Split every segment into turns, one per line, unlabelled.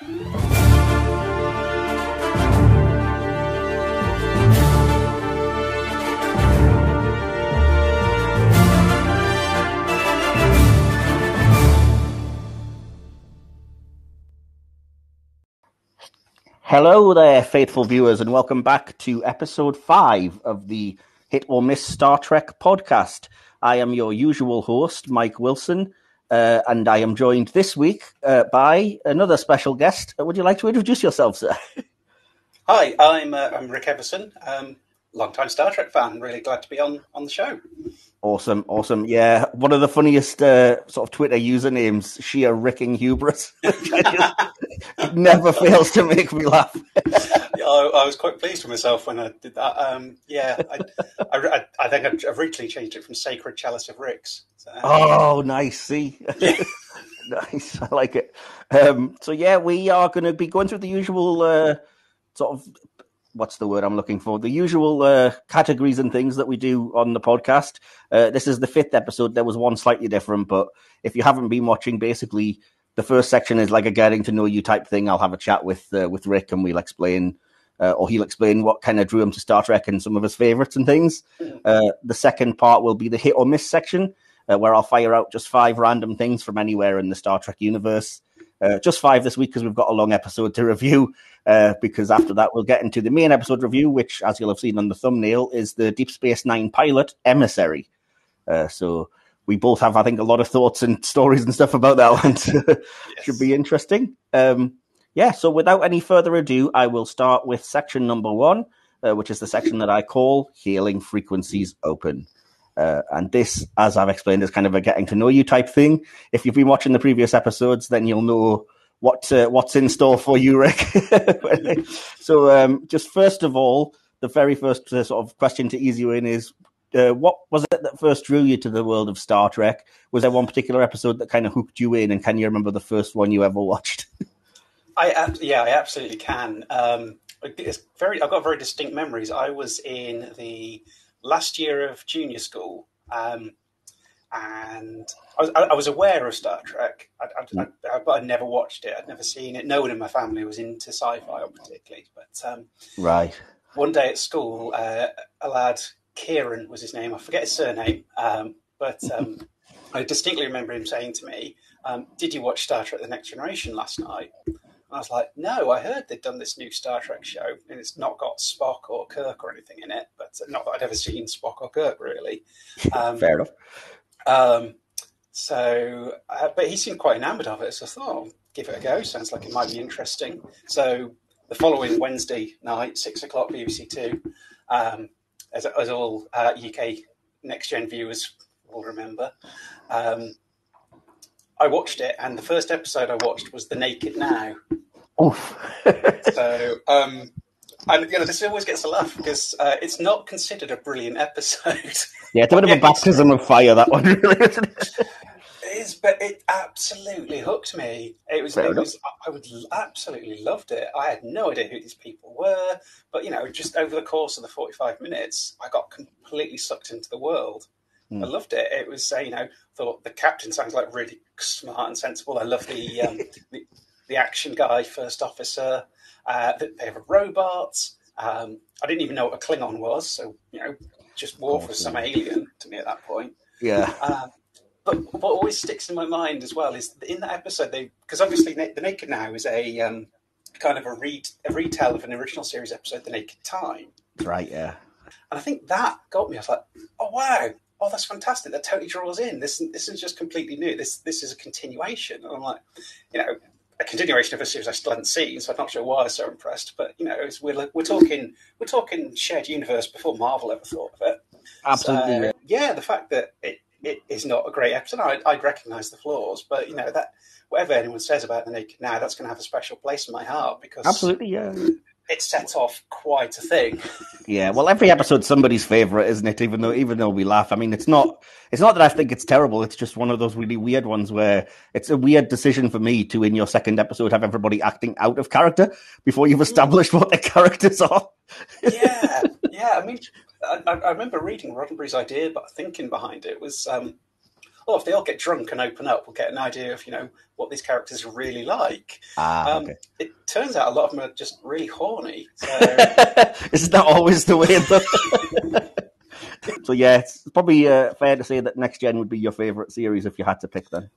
Hello there, faithful viewers, and welcome back to episode five of the Hit or Miss Star Trek podcast. I am your usual host, Mike Wilson, uh, and I am joined this week uh, by another special guest. Would you like to introduce yourself, sir?
Hi, I'm uh, I'm Rick Everson, um, long-time Star Trek fan. Really glad to be on on the show.
Awesome, awesome. Yeah, one of the funniest uh, sort of Twitter usernames, sheer ricking hubris. it never fails to make me laugh.
yeah, I, I, was quite pleased with myself when I did that. Um, yeah, I, I, I, think I've, recently changed it from Sacred Chalice of Ricks.
So, oh, nice. See? nice. I like it. Um, so, yeah, we are going to be going through the usual uh, sort of what's the word I'm looking for? The usual uh, categories and things that we do on the podcast. Uh, this is the fifth episode. There was one slightly different, but if you haven't been watching, basically the first section is like a getting to know you type thing. I'll have a chat with uh, with Rick, and we'll explain. Uh, or he'll explain what kind of drew him to Star Trek and some of his favorites and things. Uh, the second part will be the hit or miss section, uh, where I'll fire out just five random things from anywhere in the Star Trek universe. Uh, just five this week because we've got a long episode to review. Uh, because after that, we'll get into the main episode review, which, as you'll have seen on the thumbnail, is the Deep Space Nine pilot Emissary. Uh, so we both have, I think, a lot of thoughts and stories and stuff about that one. yes. Should be interesting. Um, yeah, so without any further ado, I will start with section number one, uh, which is the section that I call Hailing Frequencies Open. Uh, and this, as I've explained, is kind of a getting to know you type thing. If you've been watching the previous episodes, then you'll know what uh, what's in store for you, Rick. so, um, just first of all, the very first uh, sort of question to ease you in is, uh, what was it that first drew you to the world of Star Trek? Was there one particular episode that kind of hooked you in, and can you remember the first one you ever watched?
I yeah, I absolutely can. Um, it's very. I've got very distinct memories. I was in the last year of junior school. Um, and I was, I was, aware of Star Trek, I, I, I, but I'd never watched it. I'd never seen it. No one in my family was into sci-fi, particularly. But um,
right,
one day at school, uh, a lad, Kieran was his name. I forget his surname, um, but um, I distinctly remember him saying to me, um, "Did you watch Star Trek: The Next Generation last night?" I was like, no, I heard they'd done this new Star Trek show, and it's not got Spock or Kirk or anything in it. But not that I'd ever seen Spock or Kirk, really.
Um, Fair enough.
Um, so, uh, but he seemed quite enamoured of it. So I thought, oh, give it a go. Sounds like it might be interesting. So the following Wednesday night, six o'clock, BBC Two, um, as, as, all uh, UK next gen viewers will remember. Um, I watched it, and the first episode I watched was The Naked Now. Oof. So, um, and you know, this always gets a laugh because uh, it's not considered a brilliant episode.
Yeah, it's a bit of a baptism of fire that one, really, isn't
it? It is, but it absolutely hooked me. It was, it was, I would absolutely loved it. I had no idea who these people were, but you know, just over the course of the forty-five minutes, I got completely sucked into the world. Mm. I loved it. It was, uh, you know, thought the captain sounds like really smart and sensible. I love the um, the, the, action guy, first officer. Uh, they have a robot. Um, I didn't even know what a Klingon was, so you know, just war for some alien to me at that point.
Yeah.
Uh, but what always sticks in my mind as well is in that episode they because obviously the Naked Now is a um, kind of a read a retell of an original series episode, The Naked Time.
Right. Yeah.
And I think that got me. I was like, oh wow, oh, that's fantastic. That totally draws in. This this is just completely new. This this is a continuation. And I'm like, you know, a continuation of a series I still hadn't seen, so I'm not sure why I was so impressed. But you know, we're we're talking we're talking shared universe before Marvel ever thought of it.
Absolutely.
So, yeah, the fact that it, it is not a great episode, I, I'd recognise the flaws, but you know that whatever anyone says about the Naked Now, that's going to have a special place in my heart because
absolutely, yeah
it set off quite a thing.
Yeah, well, every episode's somebody's favorite, isn't it? Even though, even though we laugh, I mean, it's not, it's not that I think it's terrible. It's just one of those really weird ones where it's a weird decision for me to, in your second episode, have everybody acting out of character before you've established what their characters are.
yeah, yeah. I mean, I, I remember reading Roddenberry's idea, but thinking behind it was, um, oh, if they all get drunk and open up, we'll get an idea of you know what these characters are really like.
Ah, um, okay.
It turns out a lot of them are just really horny. So...
Isn't that always the way? so yeah, it's probably uh, fair to say that Next Gen would be your favorite series if you had to pick them.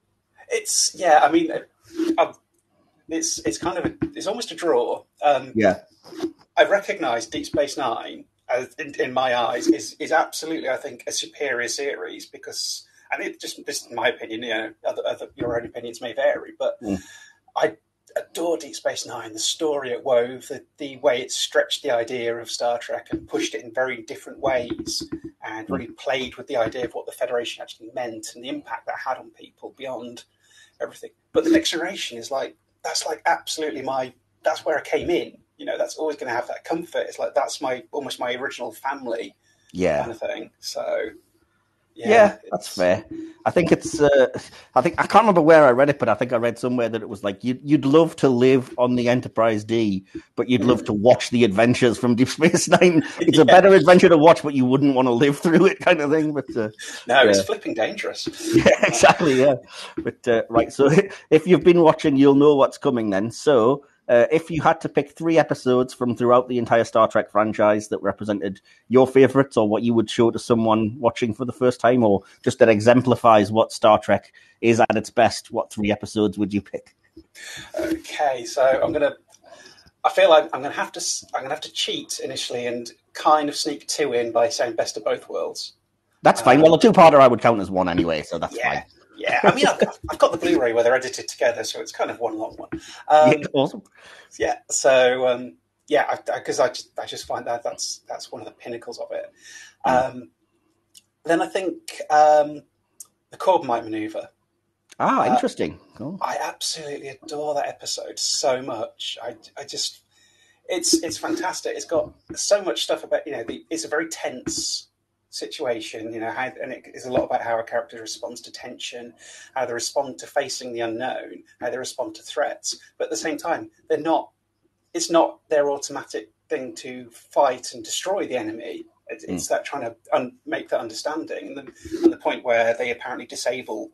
It's yeah. I mean, I've, it's it's kind of a, it's almost a draw. Um,
yeah,
I recognise Deep Space Nine as in, in, my eyes is is absolutely I think a superior series because and it just this is my opinion. You know, other, other, your own opinions may vary, but mm. I adore Deep Space Nine. The story it wove, the, the way it stretched the idea of Star Trek and pushed it in very different ways, and really played with the idea of what the Federation actually meant and the impact that had on people beyond everything. But the next generation is like that's like absolutely my that's where I came in. You know, that's always going to have that comfort. It's like that's my almost my original family,
yeah,
kind of thing. So
yeah, yeah that's fair. I think it's. Uh, I think I can't remember where I read it, but I think I read somewhere that it was like you'd you'd love to live on the Enterprise D, but you'd love to watch the adventures from Deep Space Nine. It's yeah. a better adventure to watch, but you wouldn't want to live through it, kind of thing. But uh,
no, yeah. it's flipping dangerous.
Yeah, exactly. Yeah, but uh, right. So if you've been watching, you'll know what's coming. Then, so uh, if you had to pick three episodes from throughout the entire Star Trek franchise that represented your favorites or what you would show to someone watching for the first time or just that exemplifies what Star Trek is at its best, what three episodes would you pick?
Okay, so I'm going to I feel like I'm going to have to I'm going to have to cheat initially and kind of sneak two in by saying best of both worlds.
That's fine. Um, well, a two-parter I would count as one anyway, so that's yeah. fine.
Yeah, I mean, I've, I've, got the Blu-ray where they're edited together, so it's kind of one long one. Um,
yeah, awesome.
Yeah, so um, yeah, because I, I, I, just I just find that that's that's one of the pinnacles of it. Hmm. Um, then I think um, the Corbomite maneuver.
Ah, uh, interesting.
Cool. I absolutely adore that episode so much. I, I just, it's it's fantastic. It's got so much stuff about you know. The, it's a very tense situation, you know, how, and it is a lot about how a character responds to tension, how they respond to facing the unknown, how they respond to threats. But at the same time, they're not. It's not their automatic thing to fight and destroy the enemy. It's, mm. it's that trying to un- make that understanding, and the, and the point where they apparently disable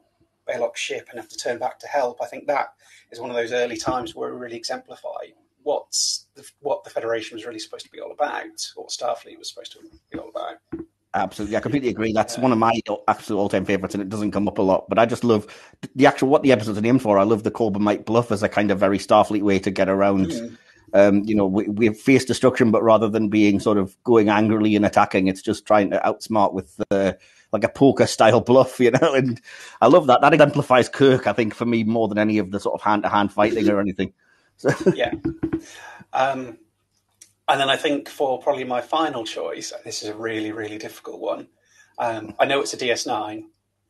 Balok's ship and have to turn back to help. I think that is one of those early times where we really exemplify what's the, what the Federation was really supposed to be all about, what Starfleet was supposed to be all about.
Absolutely, I completely agree. That's one of my absolute all-time favorites, and it doesn't come up a lot. But I just love the actual what the episode's are named for. I love the Corbomite bluff as a kind of very Starfleet way to get around. Mm. Um, you know, we, we face destruction, but rather than being sort of going angrily and attacking, it's just trying to outsmart with uh, like a poker style bluff, you know. And I love that. That exemplifies Kirk, I think, for me more than any of the sort of hand to hand fighting or anything.
So. yeah. Um, and then I think for probably my final choice, this is a really, really difficult one. Um, I know it's a DS9,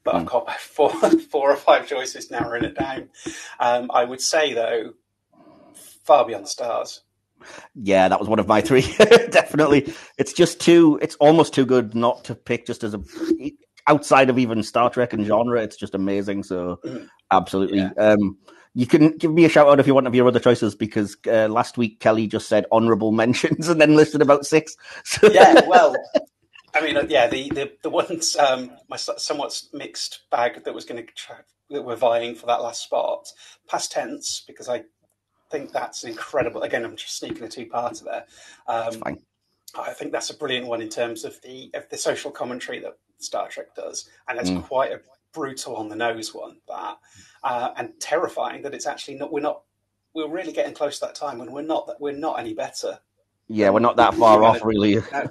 but mm. I've got four, four or five choices narrowing it down. Um, I would say, though, Far Beyond the Stars.
Yeah, that was one of my three. Definitely, it's just too. It's almost too good not to pick. Just as a outside of even Star Trek and genre, it's just amazing. So, mm. absolutely. Yeah. Um, you can give me a shout out if you want of your other choices because uh, last week Kelly just said honourable mentions and then listed about six.
So... yeah, well, I mean, uh, yeah, the the, the ones um, my somewhat mixed bag that was going to try, that were vying for that last spot. Past tense because I think that's incredible. Again, I'm just sneaking a two parter there. Um, I think that's a brilliant one in terms of the of the social commentary that Star Trek does, and it's mm. quite a brutal on the nose one that uh, and terrifying that it's actually not we're not we're really getting close to that time when we're not that we're not any better.
Yeah we're not that far off really.
no,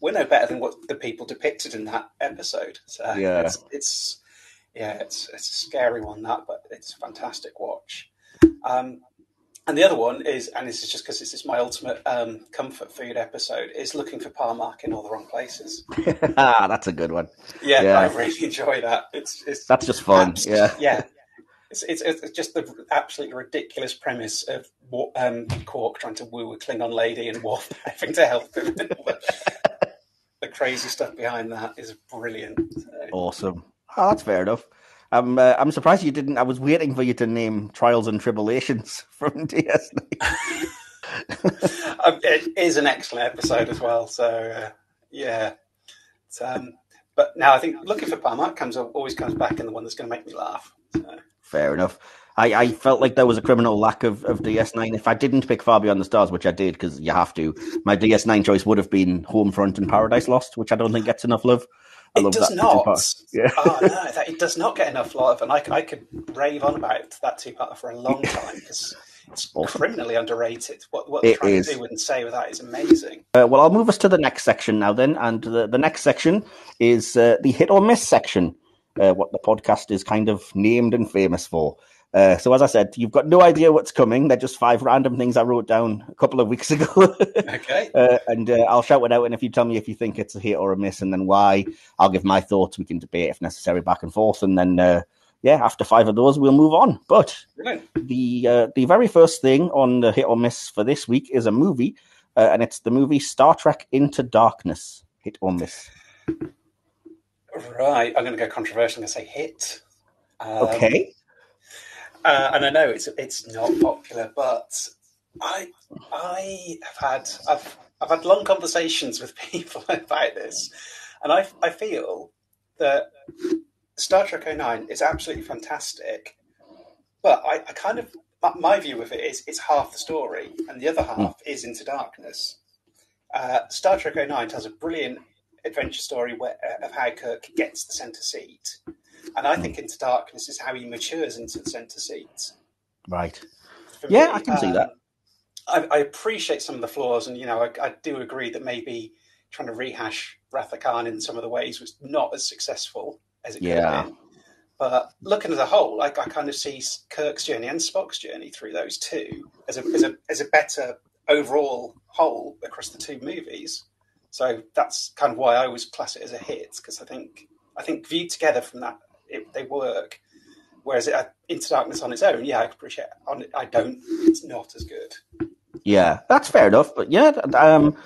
we're no better than what the people depicted in that episode. So yeah. it's, it's yeah it's, it's a scary one that but it's a fantastic watch. Um, and the other one is, and this is just because this is my ultimate um, comfort food episode, is looking for par'Mach in all the wrong places.
ah, that's a good one.
Yeah, yeah, I really enjoy that. It's, it's
that's just fun. Abs- yeah,
yeah. It's, it's, it's just the absolutely ridiculous premise of um, Quark trying to woo a Klingon lady and Worf having to help him. the, crazy stuff behind that is brilliant.
Awesome. Oh, that's fair enough. I'm uh, I'm surprised you didn't. I was waiting for you to name Trials and Tribulations from
DS9. it is an excellent episode as well. So uh, yeah, um, but now I think looking for par'Mach comes always comes back in the one that's going to make me laugh. So.
Fair enough. I, I felt like there was a criminal lack of, of DS9. If I didn't pick Far Beyond the Stars, which I did because you have to, my DS9 choice would have been Homefront and Paradise Lost, which I don't think gets enough love.
I it does not. Yeah. oh no, that, it does not get enough love, and I, I could rave on about that two part for a long time because it's awesome. criminally underrated. What what they're trying is. to do and say with that is amazing.
Uh, well, I'll move us to the next section now, then, and the, the next section is uh, the hit or miss section. Uh, what the podcast is kind of named and famous for. Uh, so as I said, you've got no idea what's coming. They're just five random things I wrote down a couple of weeks ago.
okay.
Uh, and uh, I'll shout it out, and if you tell me if you think it's a hit or a miss, and then why, I'll give my thoughts. We can debate if necessary, back and forth, and then uh, yeah, after five of those, we'll move on. But Brilliant. the uh, the very first thing on the hit or miss for this week is a movie, uh, and it's the movie Star Trek Into Darkness. Hit or miss?
Right, I'm going to go controversial and say hit.
Um, okay.
Uh, and I know it's it's not popular, but I I have had I've I've had long conversations with people about this, and I I feel that Star Trek 09 is absolutely fantastic, but I, I kind of my view of it is it's half the story, and the other hmm. half is Into Darkness. Uh, Star Trek 09 tells a brilliant adventure story where, uh, of how Kirk gets the center seat, and I think Into Darkness is how he matures into the centre seat.
Right. For yeah, me, I can see that.
Um, I, I, appreciate some of the flaws, and you know, I, I, do agree that maybe trying to rehash Wrath of Khan in some of the ways was not as successful as it could yeah. have been. But looking as a whole, like I kind of see Kirk's journey and Spock's journey through those two as a as a as a better overall whole across the two movies. So that's kind of why I always class it as a hit because I think I think viewed together from that it, they work. Whereas it, Into Darkness on its own, yeah, I appreciate. On I don't. It's not as good.
Yeah, that's fair enough. But yeah, um,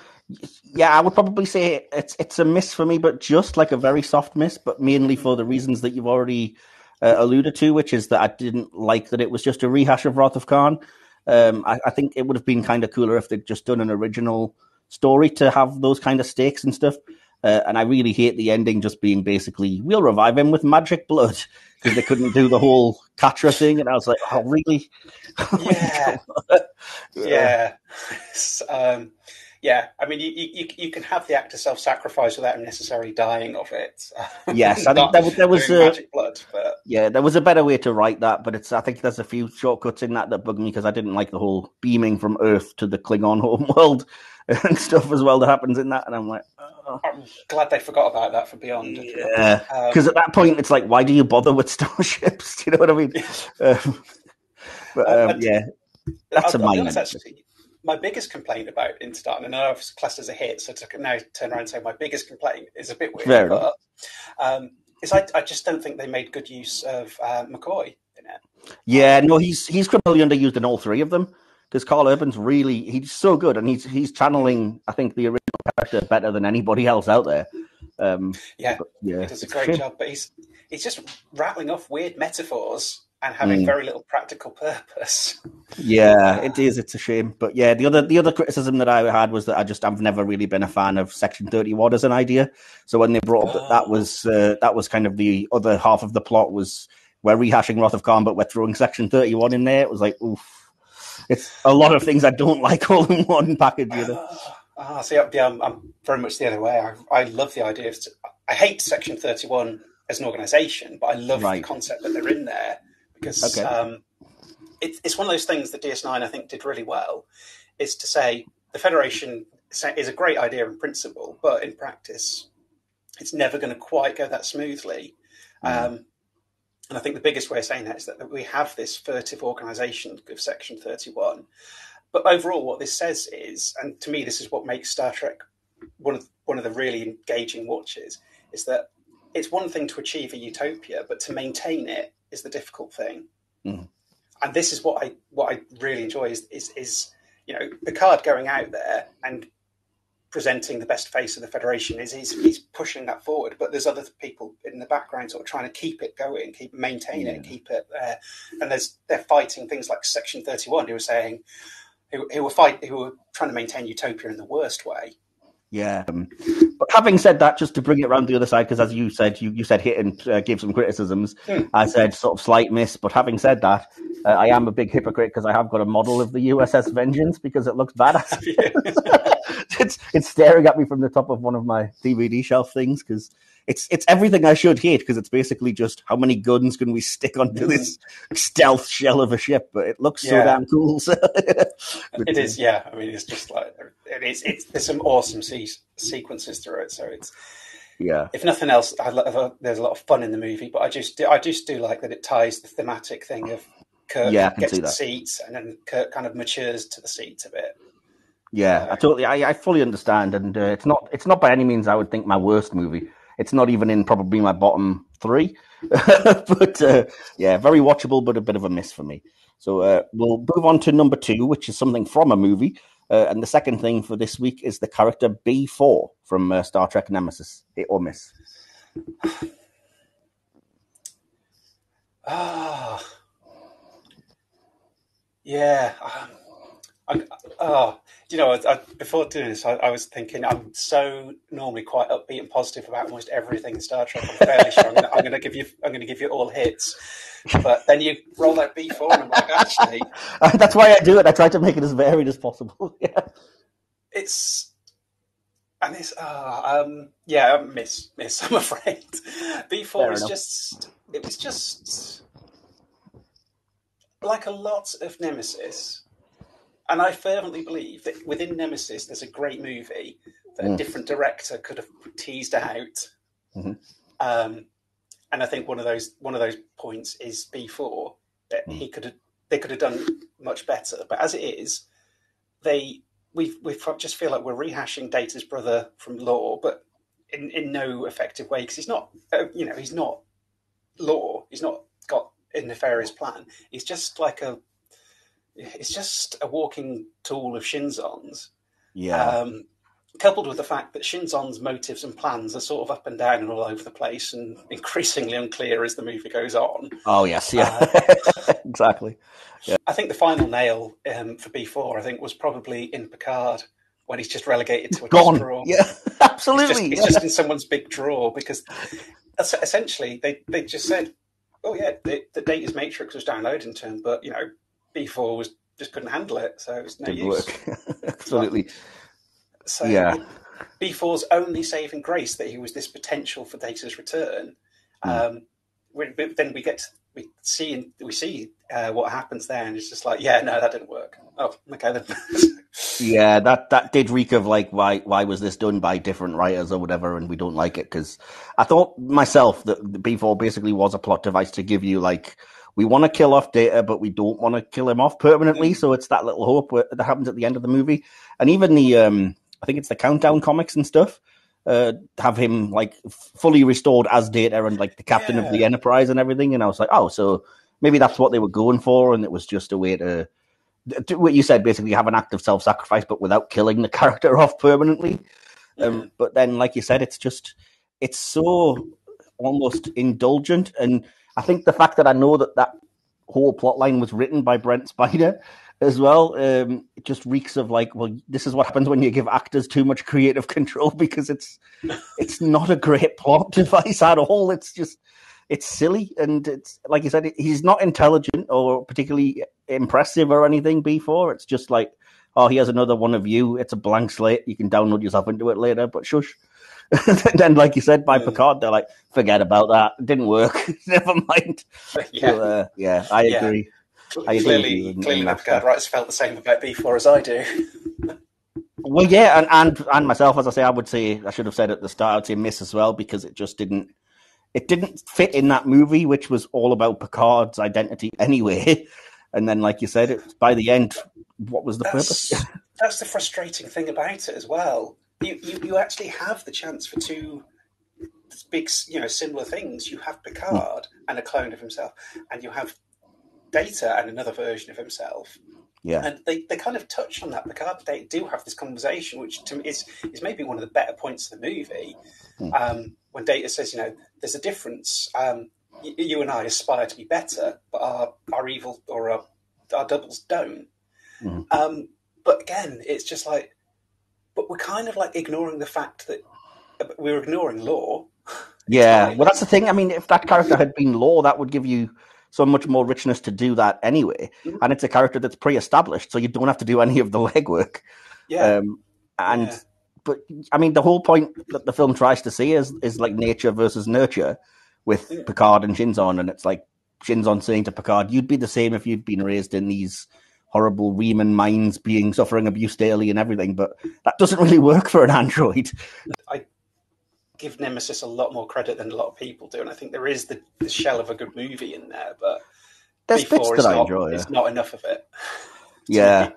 yeah, I would probably say it's it's a miss for me, but just like a very soft miss, but mainly for the reasons that you've already uh, alluded to, which is that I didn't like that it was just a rehash of Wrath of Khan. Um, I, I, think it would have been kind of cooler if they'd just done an original story to have those kind of stakes and stuff. Uh, and I really hate the ending just being basically, we'll revive him with magic blood because they couldn't do the whole Katra thing. And I was like, oh, really?
yeah. yeah. Um, yeah. I mean, you, you, you can have the actor self sacrifice without necessarily dying of it.
yes. I think there, there was a,
magic blood, but...
yeah, there was a better way to write that. But it's, I think there's a few shortcuts in that that bug me because I didn't like the whole beaming from Earth to the Klingon homeworld and stuff as well that happens in that. And I'm like,
oh. I'm glad they forgot about that for Beyond.
Yeah, because um, at that point it's like, why do you bother with starships? Do you know what I mean? um, but uh, um, yeah, that's I'll, a minor. Actually,
my biggest complaint about Into and I know it's classed as a hit, so to now turn around and say my biggest complaint is a bit weird, Fair but um, is I, I just don't think they made good use of uh, McCoy in it.
Yeah, no, he's he's criminally underused in all three of them because Karl Urban's really he's so good and he's he's channeling I think the original character better than anybody else out there. Um,
yeah, yeah, he does a great job, but he's he's just rattling off weird metaphors and having mm. very little practical purpose.
Yeah, it is. It's a shame, but yeah, the other the other criticism that I had was that I just I've never really been a fan of Section Thirty One as an idea. So when they brought up that that was uh, that was kind of the other half of the plot was we're rehashing Wrath of Khan, but we're throwing Section Thirty One in there. It was like oof it's a lot of things I don't like all in one package. You know?
Ah, uh, see, yeah, I'm, I'm, very much the other way. I, I love the idea of. I hate Section Thirty One as an organisation, but I love right. the concept that they're in there because okay. um, it, it's one of those things that DS9 I think did really well. Is to say the Federation is a great idea in principle, but in practice, it's never going to quite go that smoothly. Mm. Um, and I think the biggest way of saying that is that we have this furtive organisation of Section 31. But overall, what this says is, and to me, this is what makes Star Trek one of one of the really engaging watches, is that it's one thing to achieve a utopia, but to maintain it is the difficult thing. Mm. And this is what I what I really enjoy is, is is you know Picard going out there and presenting the best face of the federation is he's, he's pushing that forward but there's other people in the background sort of trying to keep it going keep maintain yeah. it keep it there and there's they're fighting things like section 31 who were saying who, who were fight who were trying to maintain utopia in the worst way
Yeah. Um, but having said that, just to bring it around the other side, because as you said, you, you said hit and uh, gave some criticisms. Hmm. I said sort of slight miss. But having said that, uh, I am a big hypocrite because I have got a model of the USS Vengeance because it looks badass. it's it's staring at me from the top of one of my DVD shelf things because it's it's everything I should hate because it's basically just how many guns can we stick onto this stealth shell of a ship, but it looks yeah. so damn cool. So.
it is, yeah. I mean, it's just like it's it's there's some awesome se- sequences through it, so it's
yeah.
If nothing else, I, there's a lot of fun in the movie, but I just I just do like that it ties the thematic thing of Kirk yeah, gets the seats and then Kirk kind of matures to the seats a bit.
Yeah, I totally, I, I fully understand, and uh, it's not, it's not by any means I would think my worst movie. It's not even in probably my bottom three, but uh, yeah, very watchable, but a bit of a miss for me. So uh, we'll move on to number two, which is something from a movie. Uh, and the second thing for this week is the character B4 from uh, Star Trek Nemesis. Hit or miss?
Ah, yeah. Um, I, oh, you know, I, before doing this, I, I, was thinking I'm so normally quite upbeat and positive about almost everything in Star Trek. I'm fairly sure I'm going to give you, I'm going to give you all hits. But then you roll that B four, and I'm like, actually,
that's why I do it. I try to make it as varied as possible. yeah,
it's and it's uh, um, yeah, miss, miss. I'm afraid B four is just, it was just like a lot of Nemesis and I fervently believe that within Nemesis, there's a great movie that mm. a different director could have teased out. Mm-hmm. Um, and I think one of those one of those points is B4 that mm. he could have they could have done much better. But as it is, they we we just feel like we're rehashing Data's brother from Lore, but in, in no effective way because he's not uh, you know he's not Lore, He's not got a nefarious plan. He's just like a it's just a walking tool of Shinzon's.
Yeah. Um,
coupled with the fact that Shinzon's motives and plans are sort of up and down and all over the place and increasingly unclear as the movie goes on.
Oh yes, yeah, uh, exactly.
Yeah. I think the final nail um, for B4, I think, was probably in Picard when he's just relegated to a
Gone. drawer. Yeah, absolutely.
It's, just, it's just in someone's big drawer because essentially they, they just said, "Oh yeah, the, the data's matrix was downloaded in turn, but you know B4 was just couldn't handle it, so it was no Didn't use.
Absolutely.
So yeah. B4's only saving grace that he was this potential for Data's return. Mm. Um, we, then we get to, we see we see uh, what happens there, and it's just like, yeah, no, that didn't work. Oh, okay then.
yeah, that that did reek of like why why was this done by different writers or whatever, and we don't like it because I thought myself that B4 basically was a plot device to give you like we want to kill off Data, but we don't want to kill him off permanently. So it's that little hope that happens at the end of the movie, and even the um, I think it's the countdown comics and stuff. Uh, have him like fully restored as Data and like the captain yeah. of the Enterprise and everything, and I was like, oh, so maybe that's what they were going for, and it was just a way to, to what you said, basically have an act of self-sacrifice, but without killing the character off permanently. Um, but then, like you said, it's just it's so almost indulgent and I think the fact that I know that that whole plot line was written by Brent Spiner as well, um, it just reeks of like, well, this is what happens when you give actors too much creative control because it's it's not a great plot device at all. It's just it's silly and it's like you said, he's not intelligent or particularly impressive or anything. B4 it's just like, oh, he has another one of you. It's a blank slate. You can download yourself into it later, but shush. then, like you said, by yeah. Picard, they're like, forget about that. It didn't work. Never mind. Yeah, uh, yeah I yeah. agree.
I clearly, agree clearly the Picard writers felt the same about B4 as I do.
well, yeah, and, and and myself, as I say, I would say I should have said at the start, I'd say miss as well because it just didn't it didn't fit in that movie, which was all about Picard's identity anyway. And then, like you said, it, by the end, what was the
that's,
purpose?
that's the frustrating thing about it as well you, you, you actually have the chance for two big, you know, similar things. You have Picard and a clone of himself, and you have Data and another version of himself.
Yeah,
and they, they kind of touch on that. Picard they do have this conversation, which to me is is maybe one of the better points of the movie. Mm. Um, when Data says, you know, there's a difference. Um, you, you, and I aspire to be better, but our our evil or our, our doubles don't. Mm. Um, but again, it's just like but we're kind of like ignoring the fact that we're ignoring Lore.
Yeah, well, that's the thing. I mean, if that character had been Lore, that would give you so much more richness to do that anyway. Mm-hmm. And it's a character that's pre-established, so you don't have to do any of the legwork.
Yeah, um,
and yeah. but I mean, the whole point that the film tries to see is is like nature versus nurture with yeah. Picard and Shinzon, and it's like Shinzon saying to Picard, "You'd be the same if you'd been raised in these." horrible Reman minds being suffering abuse daily and everything, but that doesn't really work for an android.
I give Nemesis a lot more credit than a lot of people do, and I think there is the, the shell of a good movie in there, but
there's bits that I enjoy.
Yeah. It's not enough of it.
Yeah,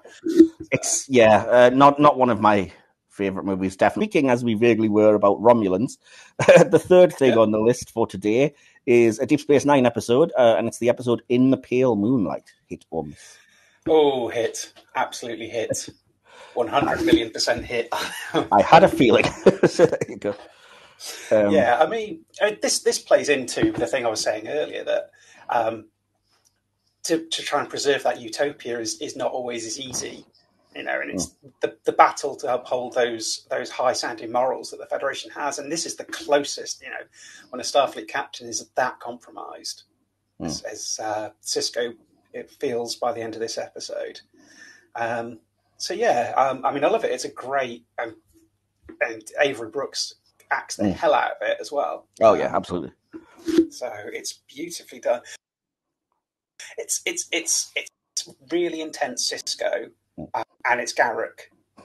it's yeah, uh, not not one of my favorite movies. Definitely. Speaking as we vaguely were about Romulans, the third thing yeah. on the list for today is a Deep Space Nine episode, uh, and it's the episode "In the Pale Moonlight." Hit or miss?
Oh, hit! Absolutely hit. One hundred million percent hit.
I had a feeling. so there you go.
Um, yeah, I mean, uh, this this plays into the thing I was saying earlier that um, to to try and preserve that utopia is is not always as easy, you know, and it's mm. the, the battle to uphold those those high sounding morals that the Federation has, and this is the closest, you know, when a Starfleet captain is that compromised, mm. as, as uh, Sisko it feels by the end of this episode. Um, so yeah, um, I mean, I love it. It's a great and and Avery Brooks acts the mm. hell out of it as well.
Oh yeah, absolutely.
So it's beautifully done. It's it's it's it's really intense uh, and it's Garak.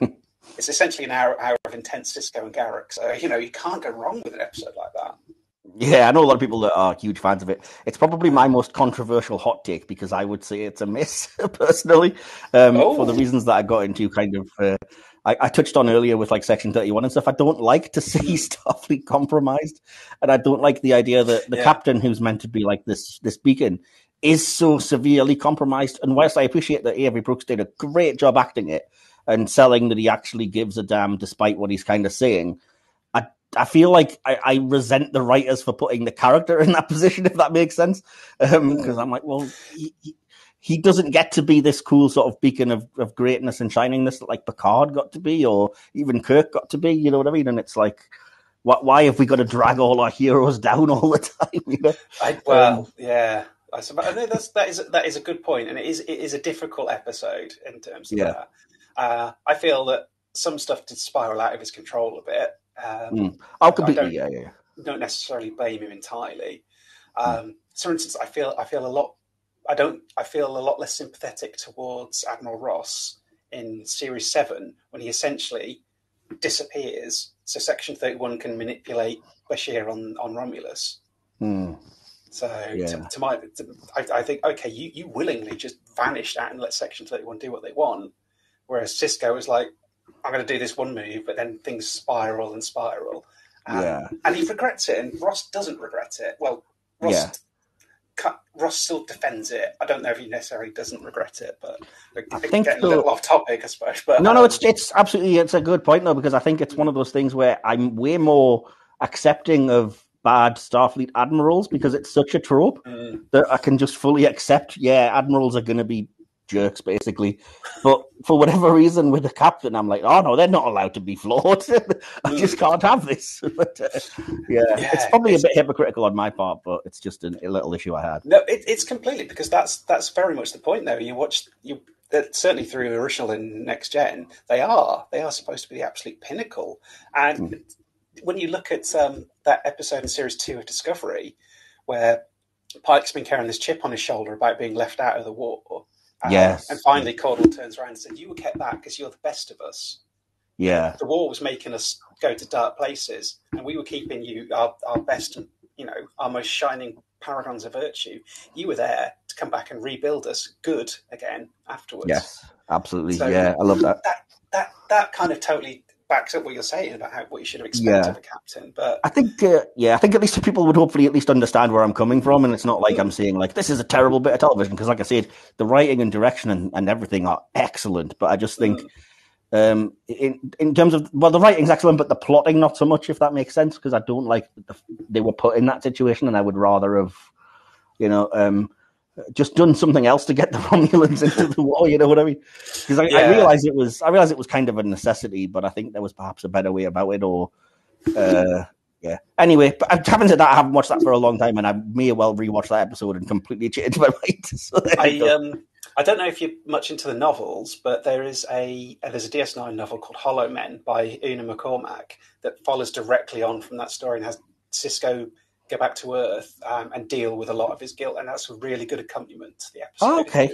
it's essentially an hour, hour of intense Sisko and Garak. So you know you can't go wrong with an episode like that.
Yeah, I know a lot of people that are huge fans of it. It's probably my most controversial hot take because I would say it's a miss personally, um, oh. for the reasons that I got into. Kind of, uh, I, I, touched on earlier with like Section Thirty One and stuff. I don't like to see Starfleet compromised, and I don't like the idea that the yeah. captain, who's meant to be like this this beacon, is so severely compromised. And whilst I appreciate that Avery Brooks did a great job acting it and selling that he actually gives a damn despite what he's kind of saying I I feel like I, I, resent the writers for putting the character in that position, if that makes sense. Because um, I'm like, well, he, he, he, doesn't get to be this cool sort of beacon of, of greatness and shiningness that like Picard got to be, or even Kirk got to be. You know what I mean? And it's like, what, why have we got to drag all our heroes down all the time? You know?
I, well, um, yeah. I suppose I think that's that is that is a good point, and it is it is a difficult episode in terms of yeah. that. Uh, I feel that some stuff did spiral out of his control a bit, um,
mm. Oh, completely. Yeah, yeah.
Don't necessarily blame him entirely. Um, mm. So, for instance, I feel I feel a lot. I don't. I feel a lot less sympathetic towards Admiral Ross in Series Seven when he essentially disappears, so Section Thirty One can manipulate Bashir on on Romulus.
Mm.
So, yeah. to, to, my, to, I, I, think okay, you you willingly just vanished out and let Section Thirty One do what they want, whereas Sisko was like, I'm going to do this one move, but then things spiral and spiral. Um, yeah. And he regrets it, and Ross doesn't regret it. Well, Ross. Yeah. Ross still defends it. I don't know if he necessarily doesn't regret it, but I think getting so. a little off topic, I suppose. But
no, no, um, it's it's absolutely it's a good point though because I think it's one of those things where I'm way more accepting of bad Starfleet admirals because it's such a trope mm. that I can just fully accept. Yeah, admirals are going to be jerks, basically. But for whatever reason, with the captain, I'm like, oh no, they're not allowed to be flawed. I just can't have this. but, uh, yeah, yeah, it's probably it's, a bit hypocritical on my part, but it's just an, a little issue I had.
No, it, it's completely because that's that's very much the point. Though you watch you. Certainly through original and next gen, they are they are supposed to be the absolute pinnacle. And mm. When you look at um, that episode in series two of Discovery, where Pike's been carrying this chip on his shoulder about being left out of the war,
um, yes.
And finally, Caudle turns around and said, "You were kept back because you're the best of us."
Yeah.
The war was making us go to dark places, and we were keeping you our, our best, you know, our most shining paragons of virtue. You were there to come back and rebuild us good again afterwards.
Yes, absolutely. So yeah, I love that.
That that that kind of totally backs up what you're saying about how, what you should have expected yeah. of a captain. But
I think, uh, yeah, I think at least people would hopefully at least understand where I'm coming from, and it's not like I'm saying like this is a terrible bit of television because, like I said, the writing and direction and, and everything are excellent. But I just think. Mm. Um, in in terms of well, the writing's excellent, but the plotting not so much. If that makes sense, because I don't like the, they were put in that situation, and I would rather have, you know, um, just done something else to get the Romulans into the war. You know what I mean? Because I, yeah. I realized it was I realized it was kind of a necessity, but I think there was perhaps a better way about it. Or uh, yeah. Anyway, but having said that, I haven't watched that for a long time, and I may well rewatch that episode and completely change my mind. So
I um I don't know if you're much into the novels, but there is a there's a DS9 novel called Hollow Men by Una McCormack that follows directly on from that story and has Sisko go back to Earth um, and deal with a lot of his guilt, and that's a really good accompaniment to the episode.
Oh, okay.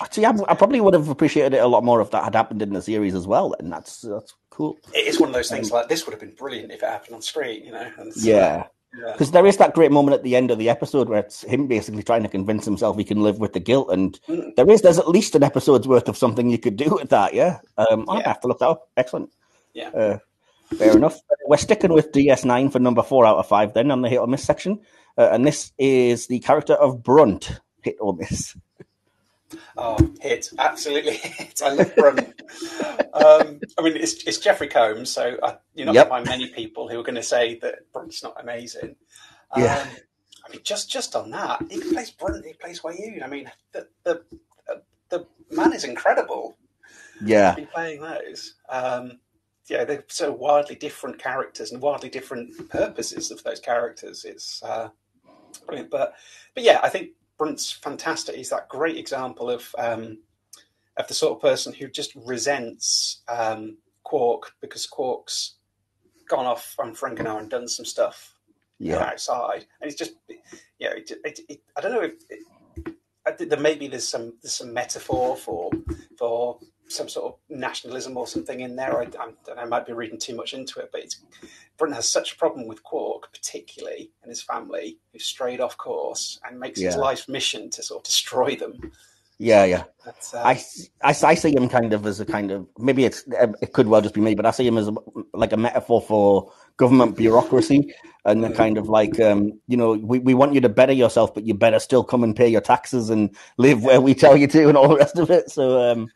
Actually, I, I, probably would have appreciated it a lot more if that had happened in the series as well. And that's that's cool.
It is one of those things um, like this would have been brilliant if it happened on screen, you know. And
yeah. Because yeah. there is that great moment at the end of the episode where it's him basically trying to convince himself he can live with the guilt, and mm. there is there's at least an episode's worth of something you could do with that. Yeah, um, yeah. I have to look that up. Excellent.
Yeah. Uh,
Fair enough. We're sticking with DS9 for number four out of five then on the hit or miss section. Uh, and this is the character of Brunt. Hit or miss?
Oh, hit. Absolutely hit. I love Brunt. um, I mean, it's, it's Jeffrey Combs, so I, you're not yep. going to find many people who are going to say that Brunt's not amazing. Um, yeah. I mean, just just on that, he plays Brunt, he plays Weyoun. I mean, the, the, the man is incredible.
Yeah.
playing those. Um, yeah, they're so wildly different characters and wildly different purposes of those characters. It's uh, brilliant. But but yeah, I think Brunt's fantastic. He's that great example of um, of the sort of person who just resents um, Quark because Quark's gone off on Ferenginar and done some stuff yeah. outside, and he's just you know, it, it, it, I don't know if. I think maybe there's some there's some metaphor for for some sort of nationalism or something in there. I, I, I might be reading too much into it, but it's, Brunt has such a problem with Quark, particularly and his family, who strayed off course and makes yeah. his life mission to sort of destroy them.
Yeah, yeah. Uh, I, I, I see him kind of as a kind of maybe it's it could well just be me, but I see him as a, like a metaphor for government bureaucracy and the mm. kind of like um, you know we, we want you to better yourself, but you better still come and pay your taxes and live where we tell you to and all the rest of it. So um,